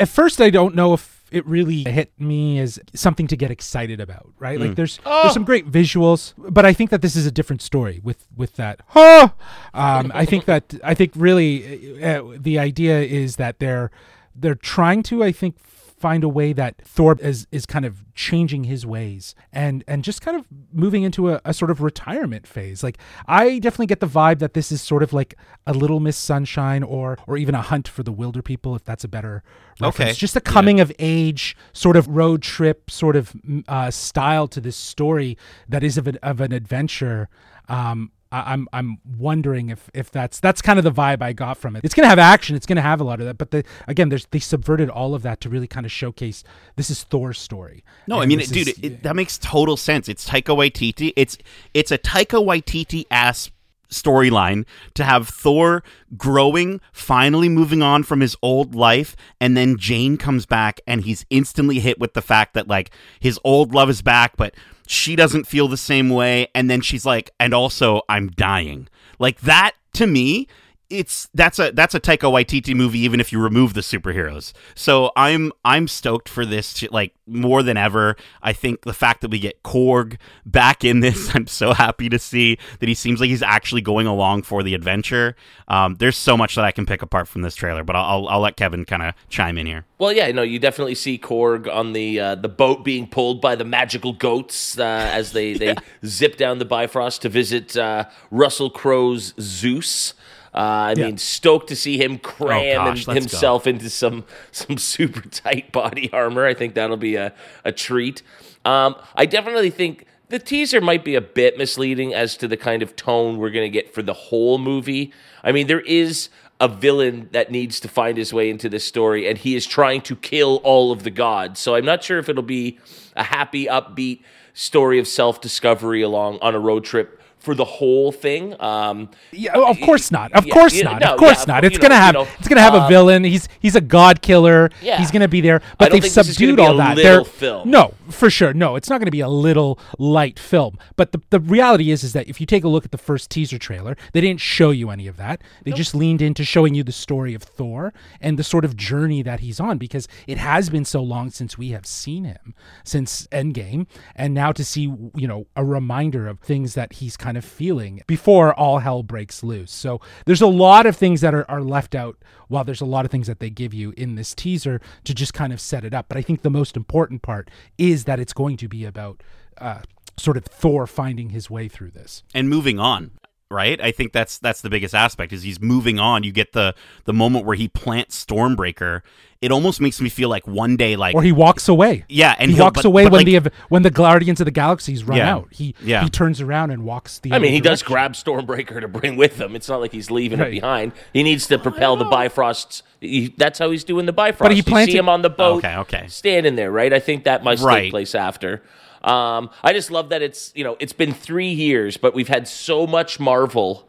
at first I don't know if it really hit me as something to get excited about, right? Like there's there's some great visuals, but I think that this is a different story with with that. Huh! Um, I think that I think really uh, the idea is that they're they're trying to I think find a way that Thor is is kind of changing his ways and and just kind of moving into a, a sort of retirement phase. Like I definitely get the vibe that this is sort of like a Little Miss Sunshine or or even a Hunt for the Wilderpeople, if that's a better reference. Okay. Just a coming of age sort of road trip sort of uh, style to this story that is of an, of an adventure. Um, I- I'm I'm wondering if if that's that's kind of the vibe I got from it. It's gonna have action. It's gonna have a lot of that. But the again, there's they subverted all of that to really kind of showcase this is Thor's story. No, I mean, dude, is- it, that makes total sense. It's Taika Waititi. It's it's a Taika Waititi ass storyline to have Thor growing, finally moving on from his old life, and then Jane comes back and he's instantly hit with the fact that like his old love is back, but she doesn't feel the same way, and then she's like, and also I'm dying. Like that to me it's that's a that's a Taika Waititi movie even if you remove the superheroes. So I'm I'm stoked for this like more than ever. I think the fact that we get Korg back in this, I'm so happy to see that he seems like he's actually going along for the adventure. Um, there's so much that I can pick apart from this trailer, but I'll I'll, I'll let Kevin kind of chime in here. Well, yeah, no, you definitely see Korg on the uh, the boat being pulled by the magical goats uh, as they, they zip down the Bifrost to visit uh, Russell Crowe's Zeus. Uh, I Yeah. mean, stoked to see him cram gosh, him- let's go. himself into some some super tight body armor. I think that'll be a, a treat. Um, I definitely think the teaser might be a bit misleading as to the kind of tone we're going to get for the whole movie. I mean, there is a villain that needs to find his way into this story, and he is trying to kill all of the gods. So I'm not sure if it'll be a happy, upbeat story of self discovery along on a road trip for the whole thing. Um, Yeah, oh, of course not. Of yeah, course you- not. no, of course yeah, not. It's gonna have you know, it's gonna have a um, villain. He's he's a god killer. Yeah. He's gonna be there. I But don't they've think this is gonna subdued a all that. little They're- film. No, for sure. No, it's not gonna be a little light film. But the, the reality is is that if you take a look at the first teaser trailer, they didn't show you any of that. They just leaned into showing you the story of Thor and the sort of journey that he's on because it has been so long since we have seen him since Endgame, and now to see you know a reminder of things that he's kind of feeling before all hell breaks loose. So there's a lot of things that are, are left out while there's a lot of things that they give you in this teaser to just kind of set it up. But I think the most important part is that it's going to be about uh, sort of Thor finding his way through this. and moving on right i think that's that's the biggest aspect is he's moving on you get the the moment where he plants stormbreaker it almost makes me feel like one day like Or he walks away. Yeah, and he walks but- away but when like- the when the Guardians of the Galaxies run Yeah. out. He Yeah. he turns around and walks the. I mean, other he does grab Stormbreaker to bring with him. It's not like he's leaving it behind. He needs to propel the Bifrosts. He, that's how he's doing the Bifrost. But he you see him on the boat, Okay, okay. standing there, right? I think that must Right. take place after. Um, I just love that it's you know it's been three years, but we've had so much Marvel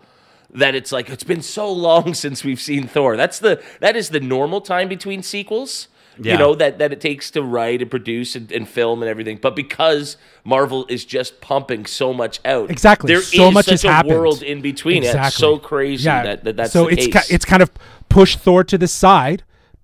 that it's like it's been so long since we've seen Thor. That's the that is the normal time between sequels. Yeah. You know that that it takes to write and produce and, and film and everything. But because Marvel is just pumping so much out, Exactly. there so is much such has a happened. world in between. Exactly. It's so crazy Yeah. that, that that's so the it's ki- it's kind of pushed Thor to the side,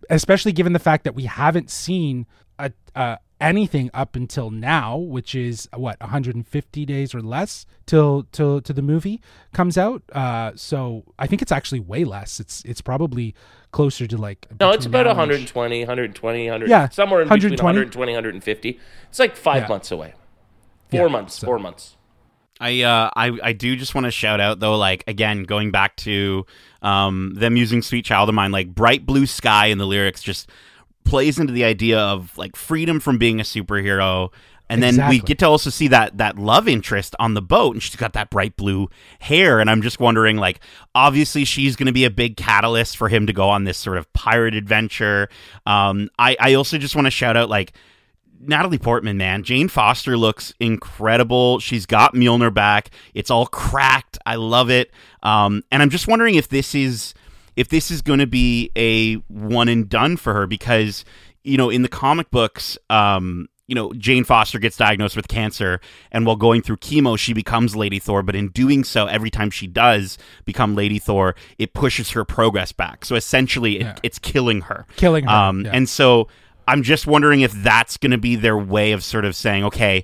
especially given the fact that we haven't seen a, uh, anything up until now, which is what 150 days or less till till to the movie comes out. Uh, so I think it's actually way less. It's it's probably closer to like no, it's about 120, 120, 100, Yeah, somewhere in between 120. 120, 150. It's like five Yeah. months away. Four Yeah, months, so- four months. I uh I I do just want to shout out though like again going back to um them using Sweet Child of Mine like bright blue sky in the lyrics just plays into the idea of like freedom from being a superhero and then we get to also see that that love interest on the boat and she's got that bright blue hair and I'm just wondering like obviously she's going to be a big catalyst for him to go on this sort of pirate adventure um I I also just want to shout out like Natalie Portman, man. Jane Foster looks incredible. She's got Mjolnir back. It's all cracked. I love it. Um, and I'm just wondering if this is if this is going to be a one and done for her because you know in the comic books, um, you know Jane Foster gets diagnosed with cancer, and while going through chemo, she becomes Lady Thor. But in doing so, every time she does become Lady Thor, it pushes her progress back. So essentially, it, Yeah. it's killing her. Killing her, Um, yeah. and so I'm just wondering if that's going to be their way of sort of saying, okay,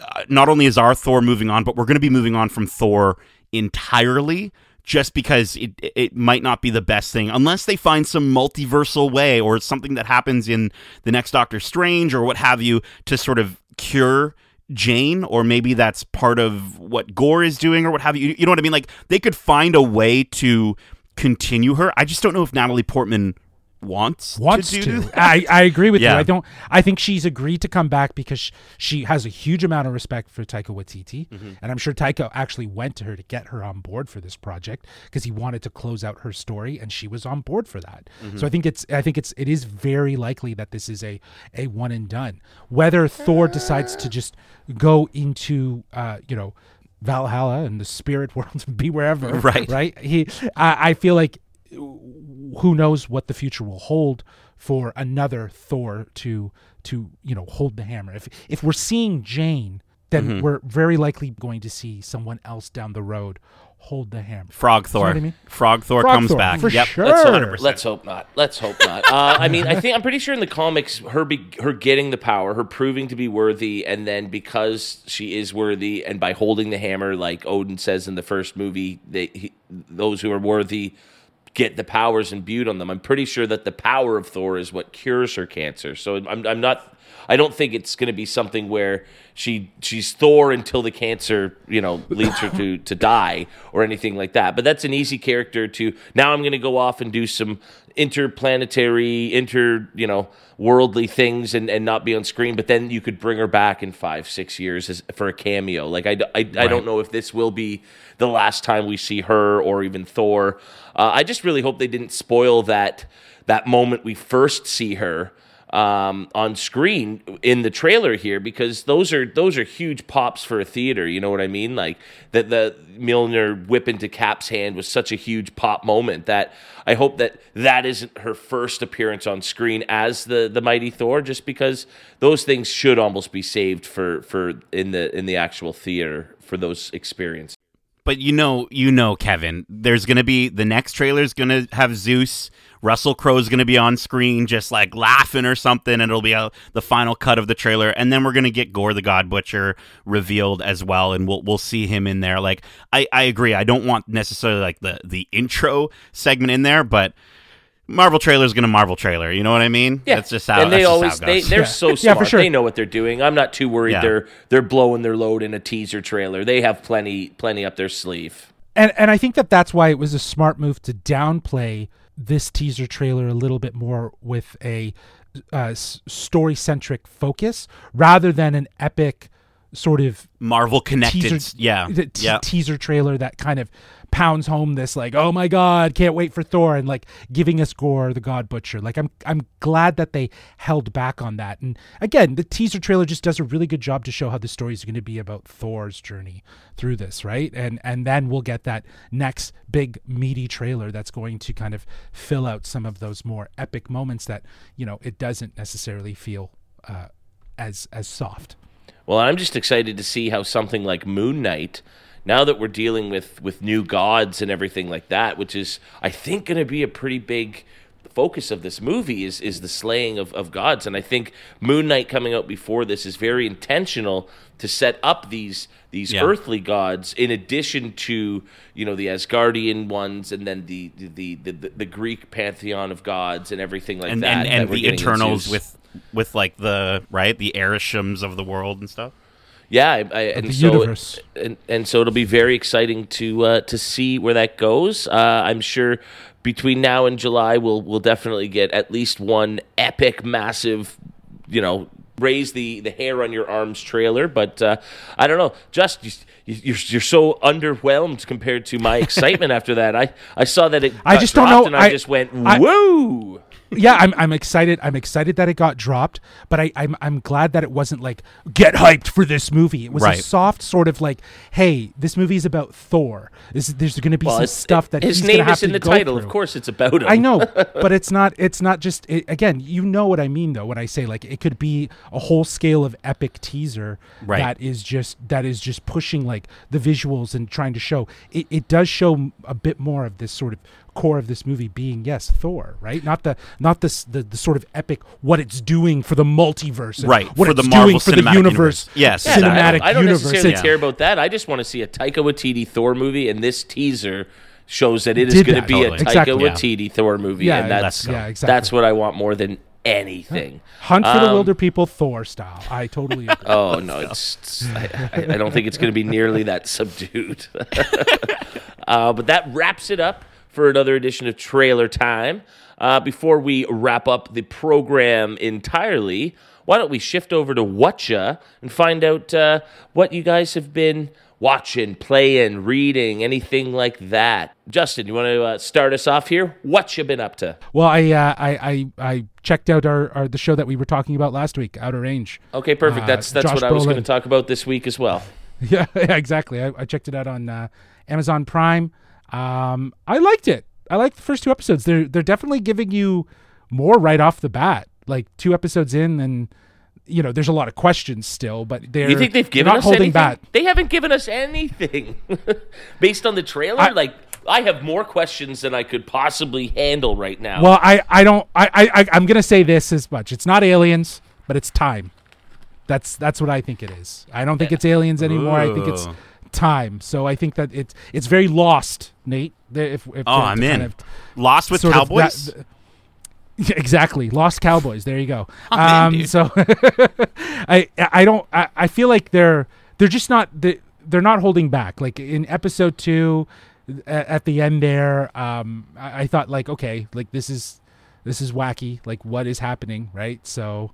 uh, not only is our Thor moving on, but we're going to be moving on from Thor entirely just because it it might not be the best thing unless they find some multiversal way or something that happens in the next Doctor Strange or what have you to sort of cure Jane, or maybe that's part of what Gorr is doing, or what have you. You know what I mean? Like they could find a way to continue her. I just don't know if Natalie Portman wants wants to. to. I, I agree with Yeah. you. I don't. I think she's agreed to come back because sh- she has a huge amount of respect for Taika Waititi, Mm-hmm. and I'm sure Taika actually went to her to get her on board for this project because he wanted to close out her story, and she was on board for that. Mm-hmm. So I think it's. I think it's. It is very likely that this is a a one and done. Whether Thor decides to just go into, uh, you know. Valhalla and the spirit world and be wherever, Right. Right. He, I, I feel like who knows what the future will hold for another Thor to to you know hold the hammer. If if we're seeing Jane, then Mm-hmm. we're very likely going to see someone else down the road hold the hammer. Frog Thor. what I mean? Frog Thor Frog comes Thor, back. for yep. sure. That's 100%. Let's hope not. Let's hope not. Uh, I mean, I think I'm pretty sure in the comics, her be, her getting the power, her proving to be worthy, and then because she is worthy, and by holding the hammer, like Odin says in the first movie, they he, those who are worthy get the powers imbued on them. I'm pretty sure that the power of Thor is what cures her cancer. So I'm I'm not. I don't think it's going to be something where she she's Thor until the cancer you know leads her to to die or anything like that. But that's an easy character to. Now I'm going to go off and do some interplanetary, inter you know worldly things and, and not be on screen. But then you could bring her back in five six years as, for a cameo. Like I, I, I don't know if this will be the last time we see her or even Thor. Uh, I just really hope they didn't spoil that that moment we first see her um, on screen in the trailer here because those are those are huge pops for a theater. You know what I mean? Like that the Mjolnir whip into Cap's hand was such a huge pop moment that I hope that that isn't her first appearance on screen as the the mighty Thor. Just because those things should almost be saved for for in the in the actual theater for those experiences. But you know, you know, Kevin, there's going to be the next trailer is going to have Zeus. Russell Crowe's going to be on screen just like laughing or something, and it'll be a, the final cut of the trailer. And then we're going to get Gorr the God Butcher revealed as well, and we'll we'll see him in there. Like I, I agree. I don't want necessarily like the the intro segment in there, but Marvel trailer is going to Marvel trailer. You know what I mean? Yeah. That's just how. and they that's just always they they're Yeah. so Yeah, smart. for sure. They know what they're doing. I'm not too worried Yeah. they're they're blowing their load in a teaser trailer. They have plenty plenty up their sleeve. and and I think that that's why it was a smart move to downplay this teaser trailer a little bit more with a uh, story centric focus rather than an epic sort of Marvel connected. teaser yeah, the te- yeah. teaser trailer that kind of pounds home this like oh my god can't wait for Thor and like giving us Gorr the God Butcher. Like I'm I'm glad that they held back on that. And again the teaser trailer just does a really good job to show how the story is going to be about Thor's journey through this right? And and then we'll get that next big meaty trailer that's going to kind of fill out some of those more epic moments that you know it doesn't necessarily feel uh, as as soft. Well, I'm just excited to see how something like Moon Knight, now that we're dealing with with new gods and everything like that, which is I think going to be a pretty big focus of this movie is is the slaying of, of gods and I think Moon Knight coming out before this is very intentional to set up these these Yeah. earthly gods in addition to you know the Asgardian ones and then the the the, the, the Greek pantheon of gods and everything like and that and, that and the Eternals with with like the right the Arishems of the world and stuff. Yeah, I, I, and so universe. and, and so it'll be very exciting to uh, to see where that goes. Uh, I'm sure between now and July, we'll we'll definitely get at least one epic, massive, you know, raise the the hair on your arms trailer. But uh, I don't know, just you, you're you're so underwhelmed compared to my excitement after that. I I saw that it. I just don't know- and I, I- just went whoa. Yeah, I'm I'm excited. I'm excited that it got dropped, but I I'm I'm glad that it wasn't like get hyped for this movie. It was a soft sort of like, hey, this movie is about Thor. This, there's going to be Well, some stuff that his he's name is in the title. through. Of course, it's about him. I know, but it's not. It's not just. It, again, you know what I mean, though. When I say like, it could be a whole scale of epic teaser Right. that is just that is just pushing like the visuals and trying to show. It, it does show a bit more of this sort of core of this movie being yes Thor right not the not this the, the sort of epic what it's doing for the multiverse and Right, what for it's the Marvel doing for the Cinematic universe Universe. Yes, Yeah, I don't- I don't, universe necessarily It's- care about that. I just want to see a Taika Waititi Thor movie, and this teaser shows that it is going to be Totally. a Taika Exactly. Yeah. Waititi Thor movie, Yeah, and let's that's go. Yeah, exactly. that's what I want more than anything. Hunt for the Um, Wilder People, Thor style. I totally agree. Oh no, it's, it's I, I- I don't think it's going to be nearly that subdued. uh, but that wraps it up for another edition of Trailer Time. Uh, before we wrap up the program entirely, why don't we shift over to Whatcha and find out uh, what you guys have been watching, playing, reading, anything like that. Justin, you want to uh, start us off here? What you been up to? Well, I, uh, I I I checked out our, our the show that we were talking about last week, Outer Range. Okay, perfect. Uh, that's that's Josh what I was going to talk about this week as well. Yeah, yeah, exactly. I, I checked it out on uh, Amazon Prime. Um, I liked it. I liked the first two episodes. They're they're definitely giving you more right off the bat. Like two episodes in, and you know, there's a lot of questions still, but they're You think they've given not us holding anything? back. They haven't given us anything based on the trailer. I- like I have more questions than I could possibly handle right now. Well, I, I don't I, I I- I'm gonna say this as much. It's not aliens, but it's time. That's that's what I think it is. I don't think it's aliens anymore. I think it's Ooh. Time. So I think that it's it's very lost, Nate. If, if Oh, I'm in. kind of- Lost with Cowboys. that- exactly. Lost Cowboys. There you go. I'm in, Um, so I I don't I, I feel like they're they're just not they, they're not holding back. Like in episode two, a- at the end there, um, I, I thought like okay, like this is this is wacky. Like what is happening, right? So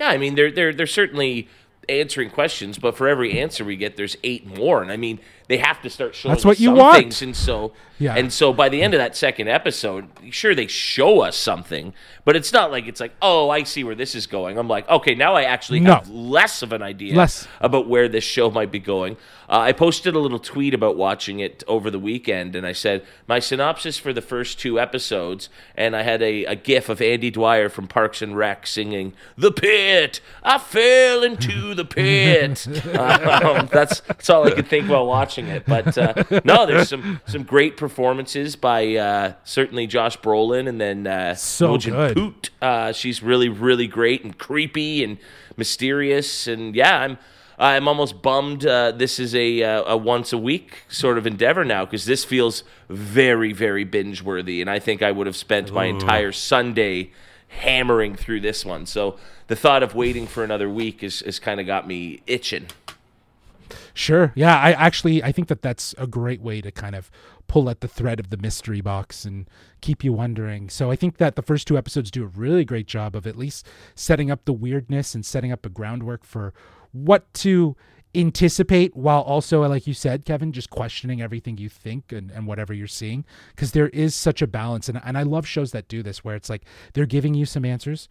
yeah, I mean they're they're they're certainly answering questions, but for every answer we get, there's eight more, and I mean they have to start showing That's what you want. things, and so Yeah. and so by the end of that second episode, sure they show us something, but it's not like it's like oh I see where this is going. I'm like okay now I actually No. have less of an idea Less. about where this show might be going. Uh, I posted a little tweet about watching it over the weekend, and I said my synopsis for the first two episodes, and I had a, a GIF of Andy Dwyer from Parks and Rec singing "The Pit." I fell into the pit. um, that's that's all I could think while watching it. But uh, no, there's some some great performances by uh, certainly Josh Brolin, and then uh, So. Poot. Uh, she's really really great and creepy and mysterious, and yeah, I'm. I'm almost bummed. Uh, this is a uh, a once a week sort of endeavor now because this feels very very binge worthy, and I think I would have spent my entire Sunday hammering through this one. So the thought of waiting for another week is, is kind of got me itching. Sure. Yeah, I actually I think that that's a great way to kind of pull at the thread of the mystery box and keep you wondering. So I think that the first two episodes do a really great job of at least setting up the weirdness and setting up a groundwork for what to anticipate while also like you said Kevin just questioning everything you think and, and whatever you're seeing because there is such a balance and, and I love shows that do this where it's like they're giving you some answers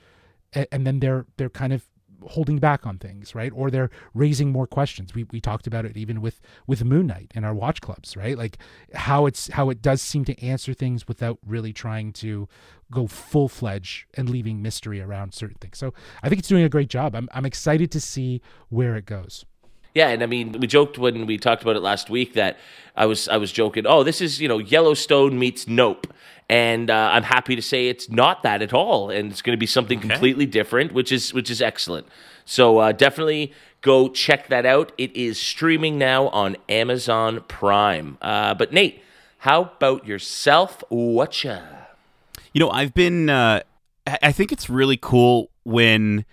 and, and then they're they're kind of holding back on things, right? Or they're raising more questions. We we talked about it even with with Moon Knight in our watch clubs, right? Like how it's how it does seem to answer things without really trying to go full fledged and leaving mystery around certain things. So I think it's doing a great job. I'm I'm excited to see where it goes. Yeah, and I mean, we joked when we talked about it last week that I was I was joking. Oh, this is you know Yellowstone meets Nope, and uh, I'm happy to say it's not that at all, and it's going to be something completely different, which is which is excellent. So uh, definitely go check that out. It is streaming now on Amazon Prime. Uh, but Nate, how about yourself? Whatcha? You know, I've been. Uh, I think it's really cool when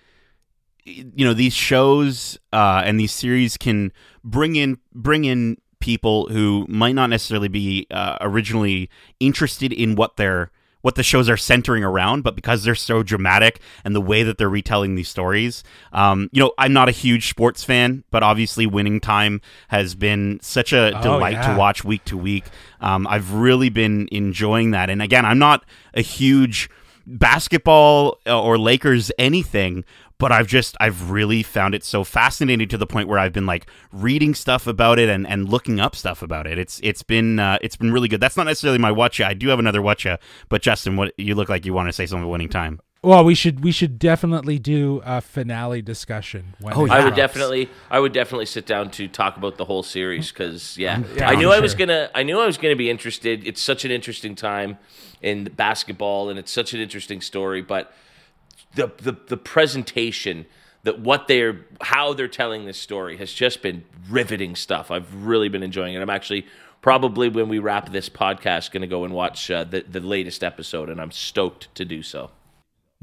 you know these shows uh, and these series can bring in bring in people who might not necessarily be uh, originally interested in what they're what the shows are centering around, but because they're so dramatic and the way that they're retelling these stories, um, you know, I'm not a huge sports fan, but obviously, Winning Time has been such a Oh, delight yeah. to watch week to week. Um, I've really been enjoying that, and again, I'm not a huge basketball uh, or Lakers anything, but I've just I've really found it so fascinating to the point where I've been like reading stuff about it and, and looking up stuff about it. It's it's been uh, it's been really good. That's not necessarily my watcha. I do have another watcha, but Justin, what you look like you want to say something about winning time. Well, we should we should definitely do a finale discussion. When Oh, yeah. I would definitely, I would definitely sit down to talk about the whole series because, yeah, Yeah, I I'm knew I was gonna, I knew I was gonna be interested. It's such an interesting time in basketball, and it's such an interesting story. But the the the presentation, that what they're, how they're telling this story has just been riveting stuff. I've really been enjoying it. I'm actually probably when we wrap this podcast, going to go and watch uh, the the latest episode, and I'm stoked to do so.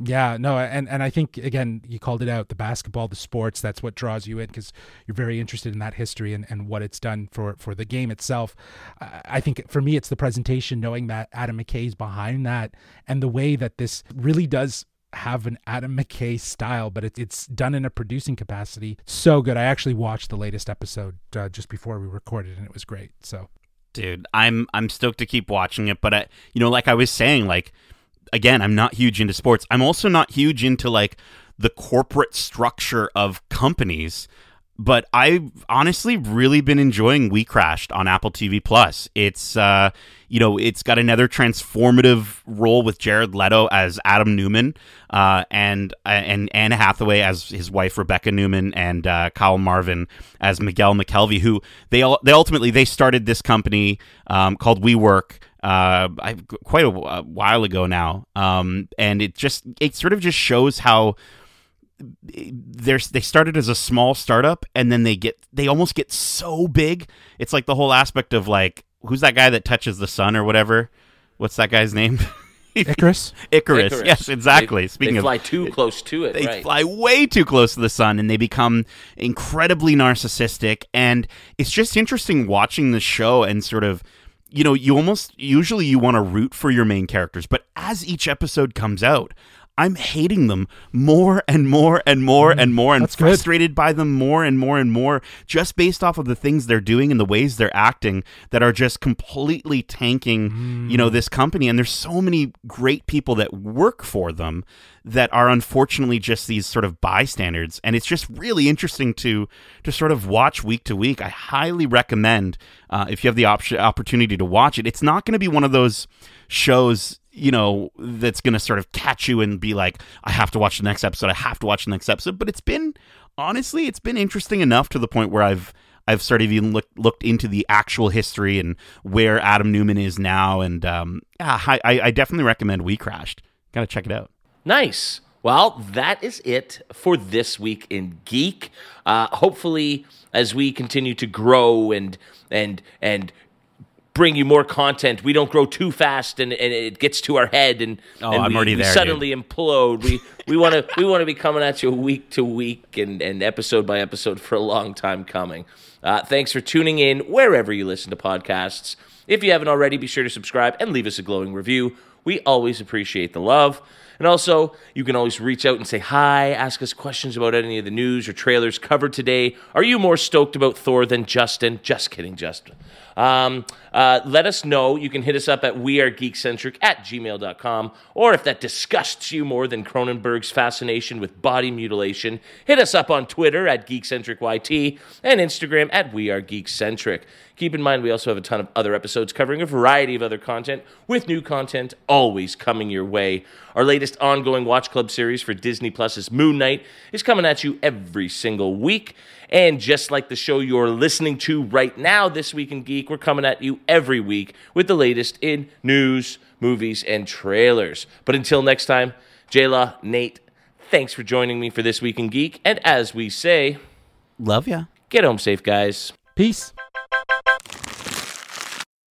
Yeah, no, and and I think again you called it out the basketball, the sports. That's what draws you in because you're very interested in that history and, and what it's done for for the game itself. I, I think for me, it's the presentation, knowing that Adam McKay's behind that, and the way that this really does have an Adam McKay style, but it, it's done in a producing capacity. So good. I actually watched the latest episode uh, just before we recorded, and it was great. So, dude, I'm I'm stoked to keep watching it. But I, you know, like I was saying, like again, I'm not huge into sports. I'm also not huge into like the corporate structure of companies. But I've honestly really been enjoying We Crashed on Apple TV Plus. It's uh, you know, it's got another transformative role with Jared Leto as Adam Neumann, uh, and and Anne Hathaway as his wife Rebecca Neumann, and uh, Kyle Marvin as Miguel McKelvey. Who they all they ultimately they started this company um, called WeWork uh, quite a, a, while ago now, um, and it just it sort of just shows how there's they started as a small startup and then they get they almost get so big. It's like the whole aspect of like who's that guy that touches the sun or whatever? What's that guy's name? Icarus? Icarus. Icarus. Yes, exactly. They, Speaking they of fly too close to it. They right. fly way too close to the sun and they become incredibly narcissistic and it's just interesting watching the show and sort of you know, you almost usually you want to root for your main characters, but as each episode comes out, I'm hating them more and more and more mm, and more and frustrated good. by them more and more and more just based off of the things they're doing and the ways they're acting that are just completely tanking, mm. you know, mm. this company and there's so many great people that work for them that are unfortunately just these sort of bystanders and it's just really interesting to to sort of watch week to week. I highly recommend uh, if you have the op- opportunity to watch it. It's not going to be one of those shows you know, that's going to sort of catch you and be like, I have to watch the next episode. I have to watch the next episode. But it's been, honestly, it's been interesting enough to the point where I've, I've started even look, looked into the actual history and where Adam Neumann is now. And um, yeah, I, I definitely recommend We Crashed. Got to check it out. Nice. Well, that is it for this week in Geek. Uh, hopefully, as we continue to grow and and and bring you more content. We don't grow too fast and, and it gets to our head and, oh, and I'm we, already we there, suddenly dude. implode. We we want to we want to be coming at you week to week and, and episode by episode for a long time coming. Uh, thanks for tuning in wherever you listen to podcasts. If you haven't already, be sure to subscribe and leave us a glowing review. We always appreciate the love. And also, you can always reach out and say hi, ask us questions about any of the news or trailers covered today. Are you more stoked about Thor than Justin? Just kidding, Justin. Um, uh, let us know. You can hit us up at wearegeekcentric at gmail.com. Or if that disgusts you more than Cronenberg's fascination with body mutilation, hit us up on Twitter at geekcentricyt and Instagram at wearegeekcentric. Keep in mind, we also have a ton of other episodes covering a variety of other content, with new content always coming your way. Our latest ongoing Watch Club series for Disney Plus's Moon Knight is coming at you every single week. And just like the show you're listening to right now, This Week in Geek, we're coming at you every week with the latest in news, movies, and trailers. But until next time, Jayla, Nate, thanks for joining me for This Week in Geek. And as we say, love ya. Get home safe, guys. Peace.